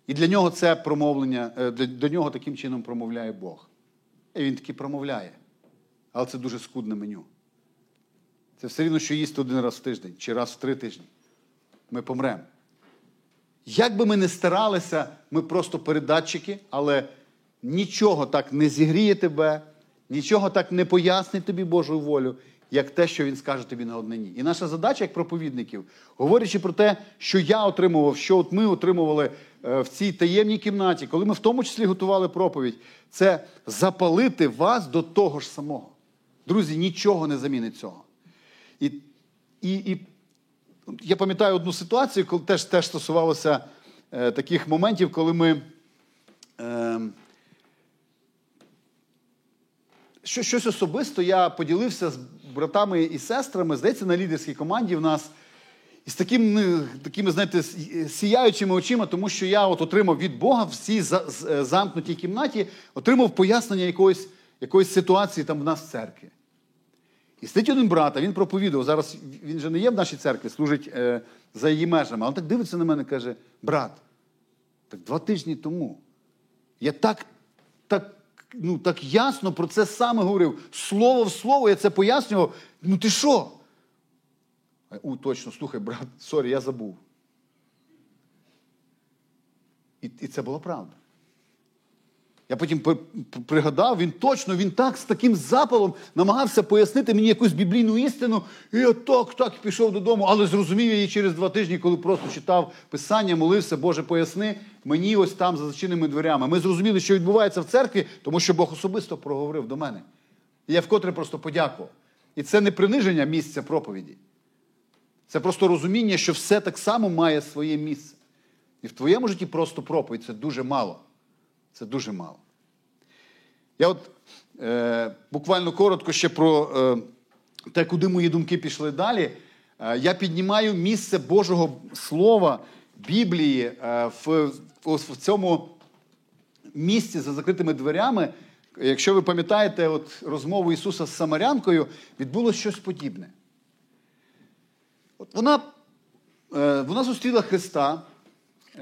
І для нього це промовлення, е, до нього таким чином промовляє Бог. І він таки промовляє. Але це дуже скудне меню. Це все рівно, що їсти один раз в тиждень чи раз в три тижні. Ми помремо. Як би ми не старалися, ми просто передатчики, але нічого так не зігріє тебе, нічого так не пояснить тобі Божу волю, як те, що він скаже тобі на однині. І наша задача, як проповідників, говорячи про те, що я отримував, що от ми отримували е, в цій таємній кімнаті, коли ми в тому числі готували проповідь, це запалити вас до того ж самого. Друзі, нічого не замінить цього. І і, і я пам'ятаю одну ситуацію, коли теж теж стосувалося е, таких моментів, коли ми. Е, що, Щось особисто я поділився з братами і сестрами, здається, на лідерській команді в нас. І з такими, такими, знаєте, сіяючими очима, тому що я от отримав від Бога в цій е, замкнутій кімнаті, отримав пояснення якоїсь якоїсь ситуації там в нас в церкві. І сидить один брат, а він проповідував. Зараз він же не є в нашій церкві, служить е, за її межами. Але так дивиться на мене і каже: брат, так два тижні тому я так так, ну, так ясно про це саме говорив. Слово в слово, я це пояснював. Ну ти що? У, точно, слухай, брат, сорі, я забув. І, І це була правда. Я потім пригадав, він точно, він так з таким запалом намагався пояснити мені якусь біблійну істину. І я так, так пішов додому, але зрозумів її через два тижні, коли просто читав Писання, молився, Боже, поясни мені ось там за зачиненими дверями. Ми зрозуміли, що відбувається в церкві, тому що Бог особисто проговорив до мене. І я вкотре просто подякував. І це не приниження місця проповіді. Це просто розуміння, що все так само має своє місце. І в твоєму житті просто проповідь це дуже мало. Це дуже мало. Я от е, буквально коротко ще про е, те, куди мої думки пішли далі. Е, я піднімаю місце Божого Слова, Біблії е, в, в, цьому місці за закритими дверями. Якщо ви пам'ятаєте от розмову Ісуса з Самарянкою, відбулося щось подібне. От Вона е, вона зустріла Христа,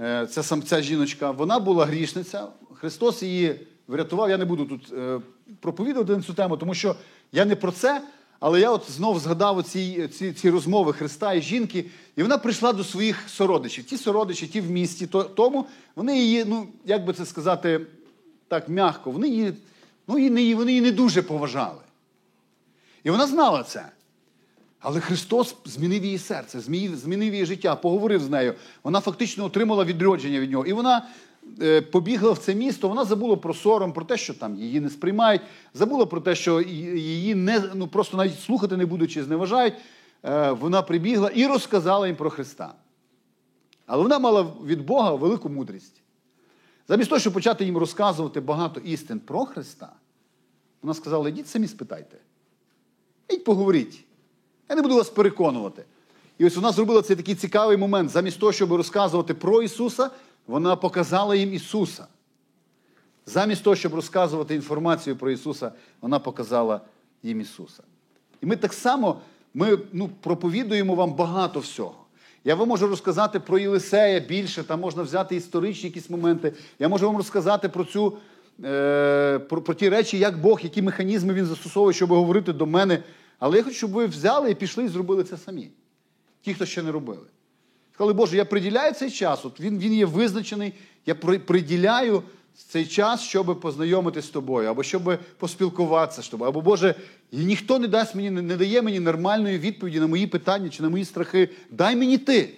е, ця сам, ця жіночка, вона була грішниця. Христос її врятував. Я не буду тут е, проповідувати на цю тему, тому що я не про це, але я от знов згадав ці, ці, ці розмови Христа і жінки, і вона прийшла до своїх сородичів. Ті сородичі, ті в місті, то, тому вони її, ну, як би це сказати, так м'яко, вони її, ну, її, вони її не дуже поважали. І вона знала це. Але Христос змінив її серце, змінив її життя, поговорив з нею. Вона фактично отримала відродження від нього. І вона побігла в це місто, вона забула про сором, про те, що там її не сприймають, забула про те, що її не, ну, просто навіть слухати не будучи, зневажають. Е, вона прибігла і розказала їм про Христа. Але вона мала від Бога велику мудрість. Замість того, щоб почати їм розказувати багато істин про Христа, вона сказала: йдіть самі спитайте. Ідіть поговоріть. Я не буду вас переконувати. І ось вона зробила цей такий цікавий момент. Замість того, щоб розказувати про Ісуса, вона показала їм Ісуса. Замість того, щоб розказувати інформацію про Ісуса, вона показала їм Ісуса. І ми так само ми, ну, проповідуємо вам багато всього. Я вам можу розказати про Єлисея більше, там можна взяти історичні якісь моменти. Я можу вам розказати про цю, е, про, про ті речі, як Бог, які механізми він застосовує, щоб говорити до мене. Але я хочу, щоб ви взяли і пішли і зробили це самі. Ті, хто ще не робили. Сказали, Боже, я приділяю цей час, от він він є визначений, я приділяю цей час, щоб познайомитися з тобою, або щоб поспілкуватися з тобою. Або, Боже, ніхто не дасть мені, не дає мені нормальної відповіді на мої питання чи на мої страхи. Дай мені ти.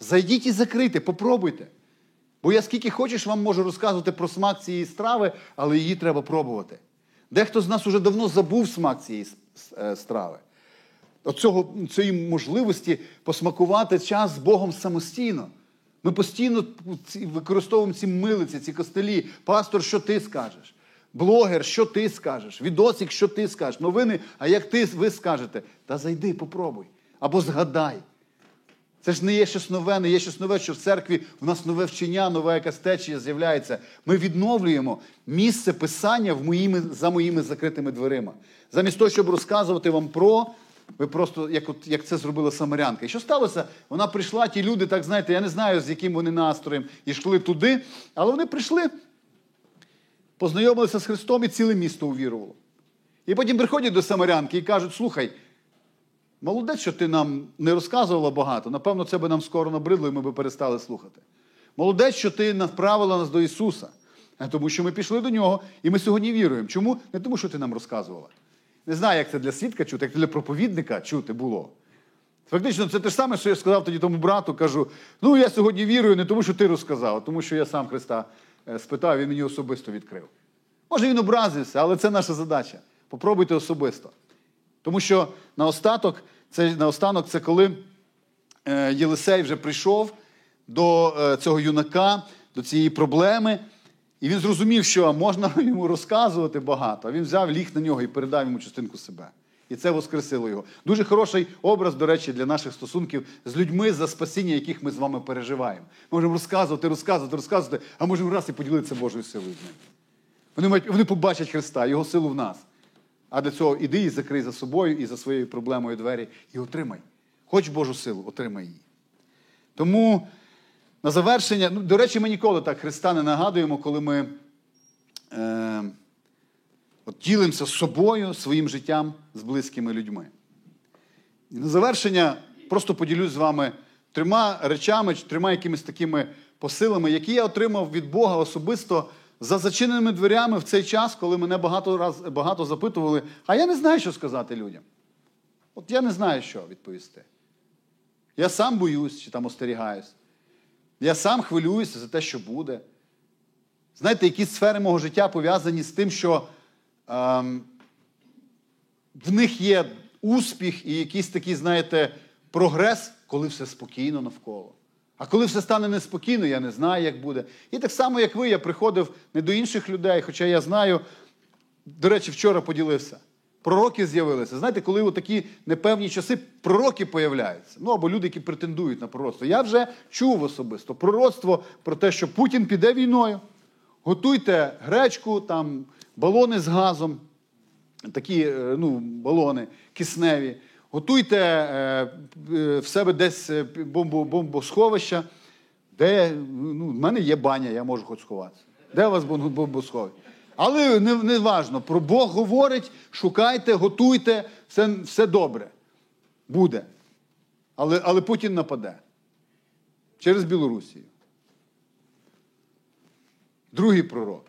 Зайдіть і закрийте, попробуйте. Бо я скільки хочеш вам можу розказувати про смак цієї страви, але її треба пробувати. Дехто з нас уже давно забув смак цієї е, страви. Оцього, цієї можливості посмакувати час з Богом самостійно. Ми постійно використовуємо ці милиці, ці костелі. Пастор, що ти скажеш? Блогер, що ти скажеш? Відосик, що ти скажеш? Новини, а як ти ви скажете? Та зайди, попробуй. Або згадай. Це ж не є щось нове, не є щось нове, що в церкві в нас нове вчення, нова якась течія з'являється. Ми відновлюємо місце писання в моїми, за моїми закритими дверима. Замість того, щоб розказувати вам про, ви просто, як от, як це зробила Самарянка. І що сталося? Вона прийшла, ті люди, так знаєте, я не знаю, з яким вони настроєм, йшли туди, але вони прийшли, познайомилися з Христом і ціле місто увірувало. І потім приходять до Самарянки і кажуть, слухай. Молодець, що ти нам не розказувала багато. Напевно, це би нам скоро набридло, і ми би перестали слухати. Молодець, що ти направила нас до Ісуса, тому що ми пішли до Нього, і ми сьогодні віруємо. Чому? Не тому, що ти нам розказувала. Не знаю, як це для свідка чути, як для проповідника чути було. Фактично, це те ж саме, що я сказав тоді тому брату, кажу: ну я сьогодні вірую не тому, що ти розказав, а тому що я сам Христа е, спитав, він мені особисто відкрив. Може, він образився, але це наша задача. Попробуйте особисто. Тому що наостаток, це, наостанок це коли е, Єлисей вже прийшов до е, цього юнака, до цієї проблеми, і він зрозумів, що можна йому розказувати багато, а він взяв ліг на нього і передав йому частинку себе. І це воскресило його. Дуже хороший образ, до речі, для наших стосунків з людьми, за спасіння, яких ми з вами переживаємо. Ми можемо розказувати, розказувати, розказувати, а можемо раз і поділитися Божою силою з ними. Вони, мають, вони побачать Христа, Його силу в нас. А для цього іди і закрий за собою і за своєю проблемою двері і отримай. Хоч Божу силу, отримай її. Тому на завершення, ну, до речі, ми ніколи так Христа не нагадуємо, коли ми е, от ділимося з собою, своїм життям з близькими людьми. І на завершення просто поділюсь з вами трьома речами, трьома якимись такими посилами, які я отримав від Бога особисто за зачиненими дверями в цей час, коли мене багато раз, багато запитували, а я не знаю, що сказати людям. От я не знаю, що відповісти. Я сам боюсь чи там остерігаюсь. Я сам хвилююся за те, що буде. Знаєте, якісь сфери мого життя пов'язані з тим, що ем, в них є успіх і якісь такі, знаєте, прогрес, коли все спокійно навколо. А коли все стане неспокійно, я не знаю, як буде. І так само, як ви, я приходив не до інших людей, хоча я знаю, до речі, вчора поділився. Пророки з'явилися. Знаєте, коли у такі непевні часи пророки появляються. Ну або люди, які претендують на пророцтво. Я вже чув особисто пророцтво про те, що Путін піде війною. Готуйте гречку, там балони з газом, такі е, ну, балони кисневі. Готуйте е, е, в себе десь е, бомбо, бомбосховища, де ну, в мене є баня, я можу хоч сховатися. Де у вас бомбосховище? Але не, не важно. Про Бог говорить, шукайте, готуйте, все, все добре. Буде. Але, але Путін нападе через Білорусію. Другий пророк.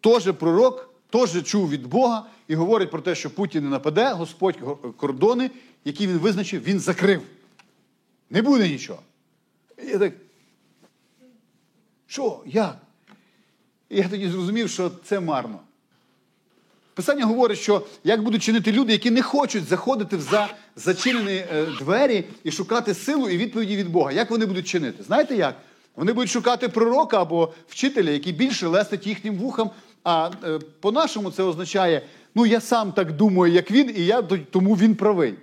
Теж пророк, теж чув від Бога і говорить про те, що Путін не нападе, Господь кордони, які він визначив, він закрив. Не буде нічого. Я так. Що? Як? І я тоді зрозумів, що це марно. Писання говорить, що як будуть чинити люди, які не хочуть заходити в за зачинені е, двері і шукати силу і відповіді від Бога. Як вони будуть чинити? Знаєте як? Вони будуть шукати пророка або вчителя, який більше лестить їхнім вухам. А е, по-нашому це означає, ну я сам так думаю, як він, і я тому він правий.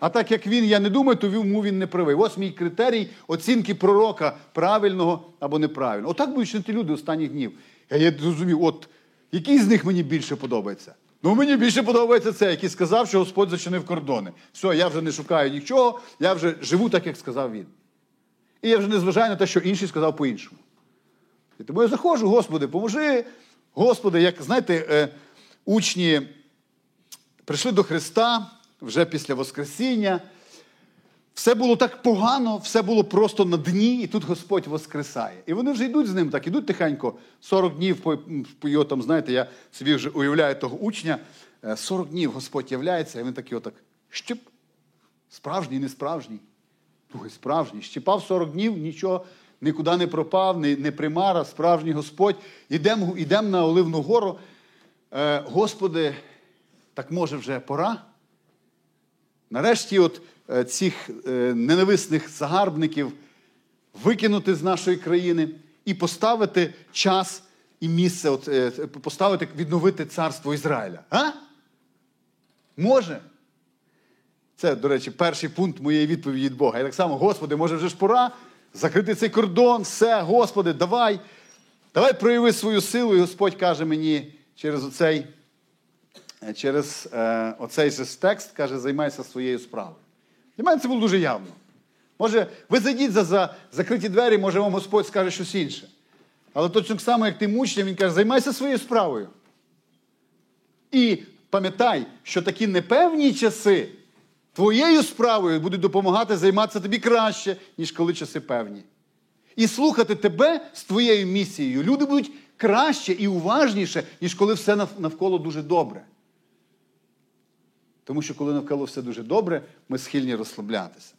А так як він, я не думаю, то тому він не правий. Ось мій критерій оцінки пророка правильного або неправильного. Отак будуть чинити люди останніх днів. Я зрозумів, от який з них мені більше подобається? Ну, мені більше подобається це, який сказав, що Господь зачинив кордони. Все, я вже не шукаю нічого, я вже живу так, як сказав він. І я вже не зважаю на те, що інший сказав по-іншому. І тому я заходжу, Господи, поможи. Господи, як знаєте, е, учні прийшли до Христа вже після Воскресіння. Все було так погано, все було просто на дні, і тут Господь воскресає. І вони вже йдуть з ним, так ідуть тихенько. 40 днів його там, знаєте, я собі вже уявляю того учня. Е, 40 днів Господь являється, і він такий отак щип. Справжній, не справжній. Справжній. Щипав 40 днів, нічого нікуди не пропав, не, не примара, справжній Господь. Ідемо ідем на Оливну гору. Е, Господи, так може вже пора. Нарешті, от е, цих е, ненависних загарбників викинути з нашої країни і поставити час і місце, е, поставити, відновити царство Ізраїля. А? Може? Це, до речі, перший пункт моєї відповіді від Бога. Я так само, Господи, може вже ж пора закрити цей кордон, все, Господи, давай. Давай прояви свою силу, і Господь каже мені через оцей, е, через е, оцей же текст, каже, займайся своєю справою. Для мене це було дуже явно. Може, ви зайдіть за, за закриті двері, може вам Господь скаже щось інше. Але точно само, як тим учням, він каже, займайся своєю справою. І пам'ятай, що такі непевні часи твоєю справою будуть допомагати займатися тобі краще, ніж коли часи певні. І слухати тебе з твоєю місією. Люди будуть краще і уважніше, ніж коли все навколо дуже добре. Тому що коли навколо все дуже добре, ми схильні розслаблятися.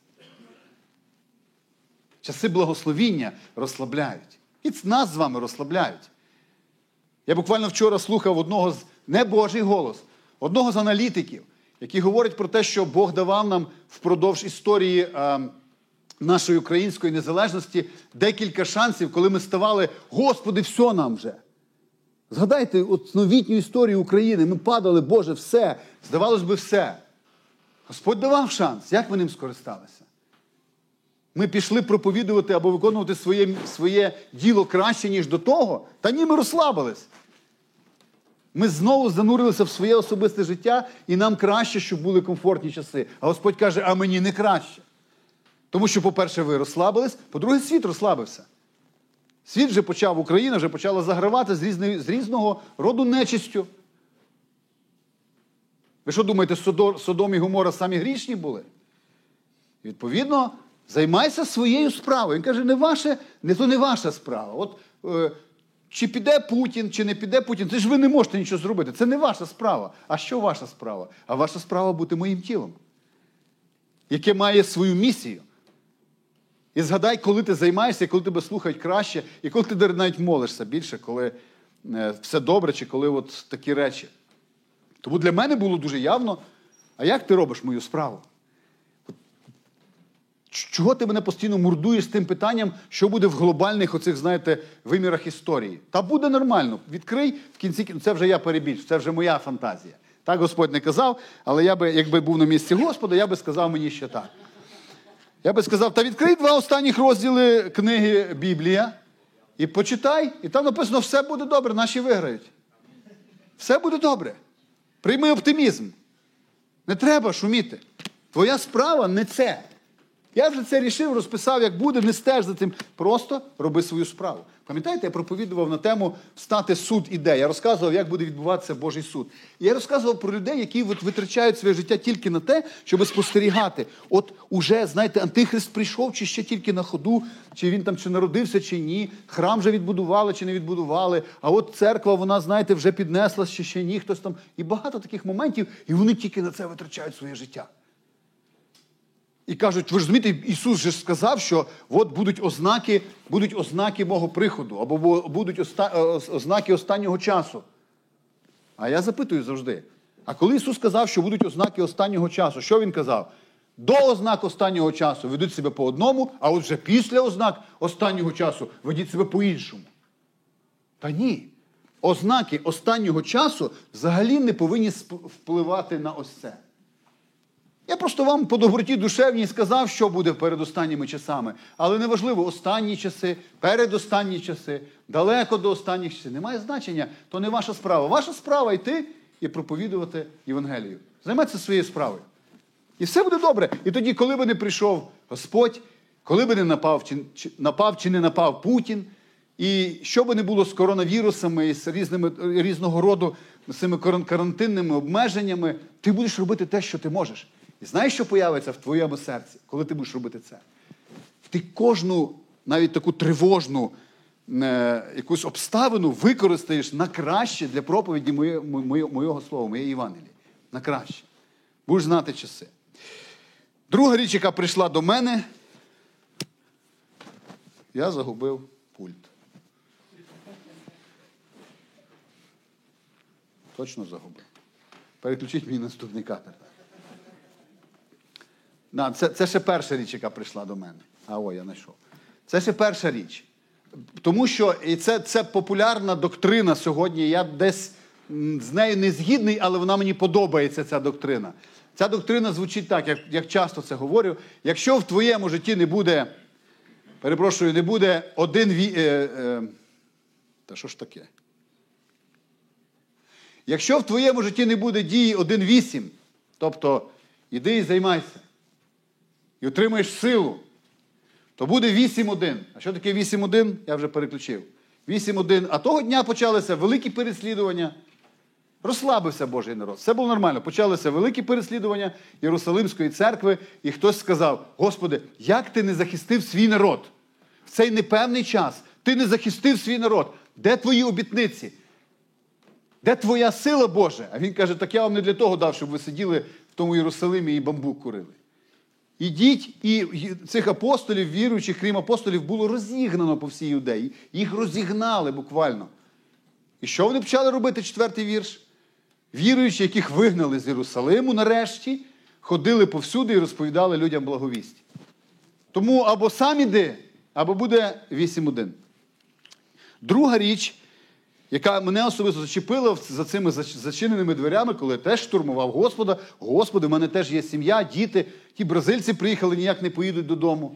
Часи благословіння розслабляють. І нас з вами розслабляють. Я буквально вчора слухав одного з не Божий голос, одного з аналітиків, який говорить про те, що Бог давав нам впродовж історії е, нашої української незалежності декілька шансів, коли ми ставали, Господи, все нам вже. Згадайте от новітню історію України. Ми падали, Боже, все. Здавалось би, все. Господь давав шанс. Як ми ним скористалися? Ми пішли проповідувати або виконувати своє, своє діло краще, ніж до того, та ні, ми розслабились. Ми знову занурилися в своє особисте життя, і нам краще, щоб були комфортні часи. А Господь каже, а мені не краще. Тому що, по-перше, ви розслабились, по-друге, світ розслабився. Світ вже почав, Україна вже почала загравати з, різної, з різного роду нечистю. Ви що думаєте, Содо- Содом і Гомора самі грішні були? Відповідно, займайся своєю справою. Він каже, не ваше, не то не ваша справа. От е, чи піде Путін, чи не піде Путін, це ж ви не можете нічого зробити. Це не ваша справа. А що ваша справа? А ваша справа бути моїм тілом, яке має свою місію. І згадай, коли ти займаєшся, коли тебе слухають краще, і коли ти навіть молишся більше, коли е, все добре, чи коли от такі речі. Тому для мене було дуже явно, а як ти робиш мою справу? Чого ти мене постійно мурдуєш з тим питанням, що буде в глобальних оцих, знаєте, вимірах історії? Та буде нормально. Відкрий в кінці кін- це вже я перебільшу, це вже моя фантазія. Так Господь не казав, але я би, якби був на місці Господа, я би сказав мені ще так. Я би сказав, та відкрий два останніх розділи книги Біблія і почитай, і там написано, все буде добре, наші виграють. Все буде добре. Прийми оптимізм. Не треба шуміти. Твоя справа не це. Я вже це рішив, розписав, як буде, не стеж за цим. Просто роби свою справу. Пам'ятаєте, я проповідував на тему встати суд іде. Я розказував, як буде відбуватися Божий суд. І я розказував про людей, які витрачають своє життя тільки на те, щоб спостерігати. От уже, знаєте, антихрист прийшов, чи ще тільки на ходу, чи він там чи народився, чи ні. Храм вже відбудували, чи не відбудували. А от церква, вона, знаєте, вже піднесла, чи ще ні, хтось там. І багато таких моментів, і вони тільки на це витрачають своє життя. І кажуть, ви ж розумієте, Ісус же сказав, що от будуть ознаки, будуть ознаки мого приходу, або будуть оста- е, ознаки останнього часу. А я запитую завжди: а коли Ісус сказав, що будуть ознаки останнього часу, що Він казав? До ознак останнього часу ведуть себе по одному, а от вже після ознак останнього часу ведіть себе по-іншому. Та ні. Ознаки останнього часу взагалі не повинні впливати на ось це. Я просто вам по доброті душевній сказав, що буде перед останніми часами. Але неважливо, останні часи, передостанні часи, далеко до останніх часів. Немає значення, то не ваша справа. Ваша справа йти і проповідувати Євангелію. Займайтеся своєю справою. І все буде добре. І тоді, коли би не прийшов Господь, коли би не напав чи, чи, напав чи не напав Путін, і що би не було з коронавірусами і з різними, різного роду з цими каран- карантинними обмеженнями, ти будеш робити те, що ти можеш. І знаєш, що появиться в твоєму серці, коли ти будеш робити це? Ти кожну, навіть таку тривожну е, якусь обставину використаєш на краще для проповіді моє, моє, моєго слова, моєї Євангелії. На краще. Будеш знати часи. Друга річ, яка прийшла до мене, я загубив пульт. Точно загубив. Переключіть мені наступний кадр. Да, це, це ще перша річ, яка прийшла до мене. А ой, я знайшов. Це ще перша річ. Тому що і це, це популярна доктрина сьогодні. Я десь з нею не згідний, але вона мені подобається, ця доктрина. Ця доктрина звучить так, як, як часто це говорю. Якщо в твоєму житті не буде, перепрошую, не буде один ві. Е, е, та що ж таке? Якщо в твоєму житті не буде дії 1.8, тобто іди і займайся, і отримаєш силу, то буде 8.1. А що таке 8.1? Я вже переключив. 8.1. А того дня почалися великі переслідування. Розслабився Божий народ. Все було нормально. Почалися великі переслідування Єрусалимської церкви, і хтось сказав: Господи, як ти не захистив свій народ? В цей непевний час ти не захистив свій народ. Де твої обітниці? Де твоя сила Божа? А він каже, так я вам не для того дав, щоб ви сиділи в тому Єрусалимі і бамбук курили. Ідіть, і цих апостолів, віруючих, крім апостолів, було розігнано по всій юдеї. Їх розігнали буквально. І що вони почали робити, четвертий вірш? Віруючі, яких вигнали з Єрусалиму, нарешті, ходили повсюди і розповідали людям благовість. Тому або сам іди, або буде 8.1. Друга річ, яка мене особисто зачепила за цими зачиненими дверями, коли я теж штурмував Господа. Господи, в мене теж є сім'я, діти. Ті бразильці приїхали, ніяк не поїдуть додому.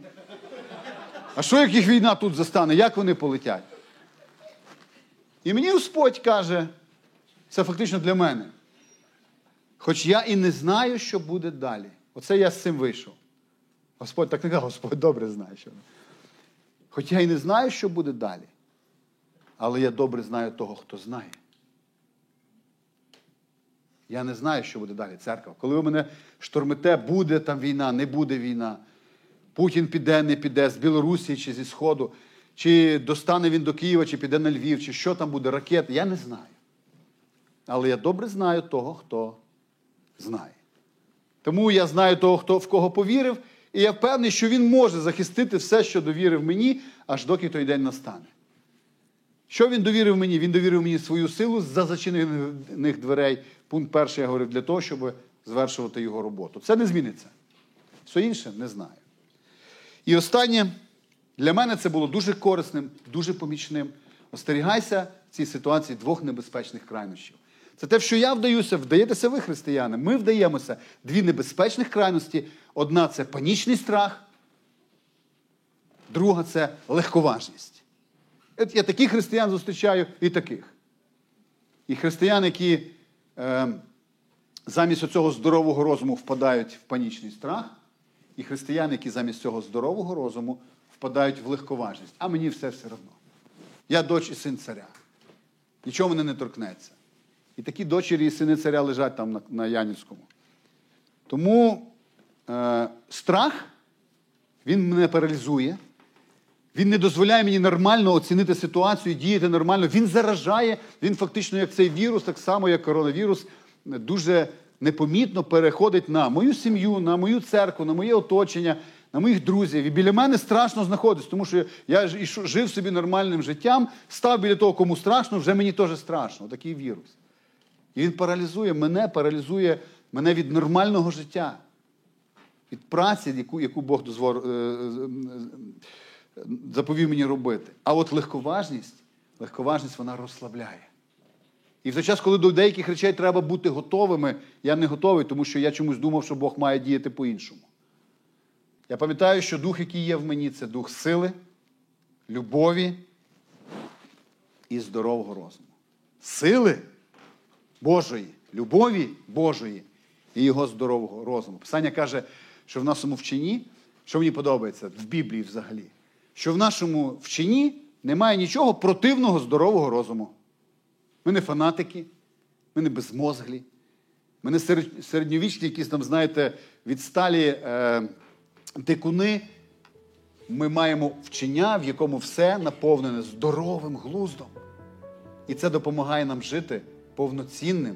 А що, як їх війна тут застане? Як вони полетять? І мені Господь каже, це фактично для мене. Хоч я і не знаю, що буде далі. Оце я з цим вийшов. Господь так не каже, Господь добре знає, що. Хоч я і не знаю, що буде далі. Але я добре знаю того, хто знає. Я не знаю, що буде далі, церква. Коли ви мене штормите, буде там війна, не буде війна. Путін піде, не піде з Білорусі чи зі Сходу, чи достане він до Києва, чи піде на Львів, чи що там буде, ракети. Я не знаю. Але я добре знаю того, хто знає. Тому я знаю того, хто в кого повірив, і я впевнений, що він може захистити все, що довірив мені, аж доки той день настане. Що він довірив мені? Він довірив мені свою силу за зачинених дверей. Пункт перший я говорив для того, щоб звершувати його роботу. Це не зміниться. Все інше не знаю. І останнє, для мене це було дуже корисним, дуже помічним. Остерігайся в цій ситуації двох небезпечних крайнощів. Це те, що я вдаюся, вдаєтеся ви, християни. Ми вдаємося дві небезпечних крайності. Одна це панічний страх, друга це легковажність. Я таких християн зустрічаю і таких. І християн, які е, замість цього здорового розуму впадають в панічний страх, і християни, які замість цього здорового розуму впадають в легковажність. А мені все все одно. Я доч і син царя. Нічого мене не торкнеться. І такі дочері і сини царя лежать там на, на Янівському. Тому е, страх, він мене паралізує. Він не дозволяє мені нормально оцінити ситуацію, діяти нормально. Він заражає, він фактично, як цей вірус, так само, як коронавірус, дуже непомітно переходить на мою сім'ю, на мою церкву, на моє оточення, на моїх друзів. І біля мене страшно знаходитись, тому що я жив собі нормальним життям, став біля того, кому страшно, вже мені теж страшно. Такий вірус. І він паралізує мене, паралізує мене від нормального життя, від праці, яку, яку Бог дозвор, е, е, е, заповів мені робити. А от легковажність, легковажність вона розслабляє. І в той час, коли до деяких речей треба бути готовими, я не готовий, тому що я чомусь думав, що Бог має діяти по-іншому. Я пам'ятаю, що дух, який є в мені, це дух сили, любові і здорового розуму. Сили Божої, любові Божої і його здорового розуму. Писання каже, що в нашому вченні, що мені подобається в Біблії взагалі, що в нашому вченні немає нічого противного здорового розуму. Ми не фанатики, ми не безмозглі, ми не середньовічні, якісь там, знаєте, відсталі е, дикуни. Ми маємо вчення, в якому все наповнене здоровим глуздом. І це допомагає нам жити повноцінним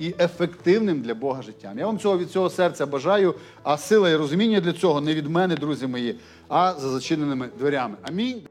і ефективним для Бога життям. Я вам цього від цього серця бажаю, а сила і розуміння для цього не від мене, друзі мої, а за зачиненими дверями. Амінь.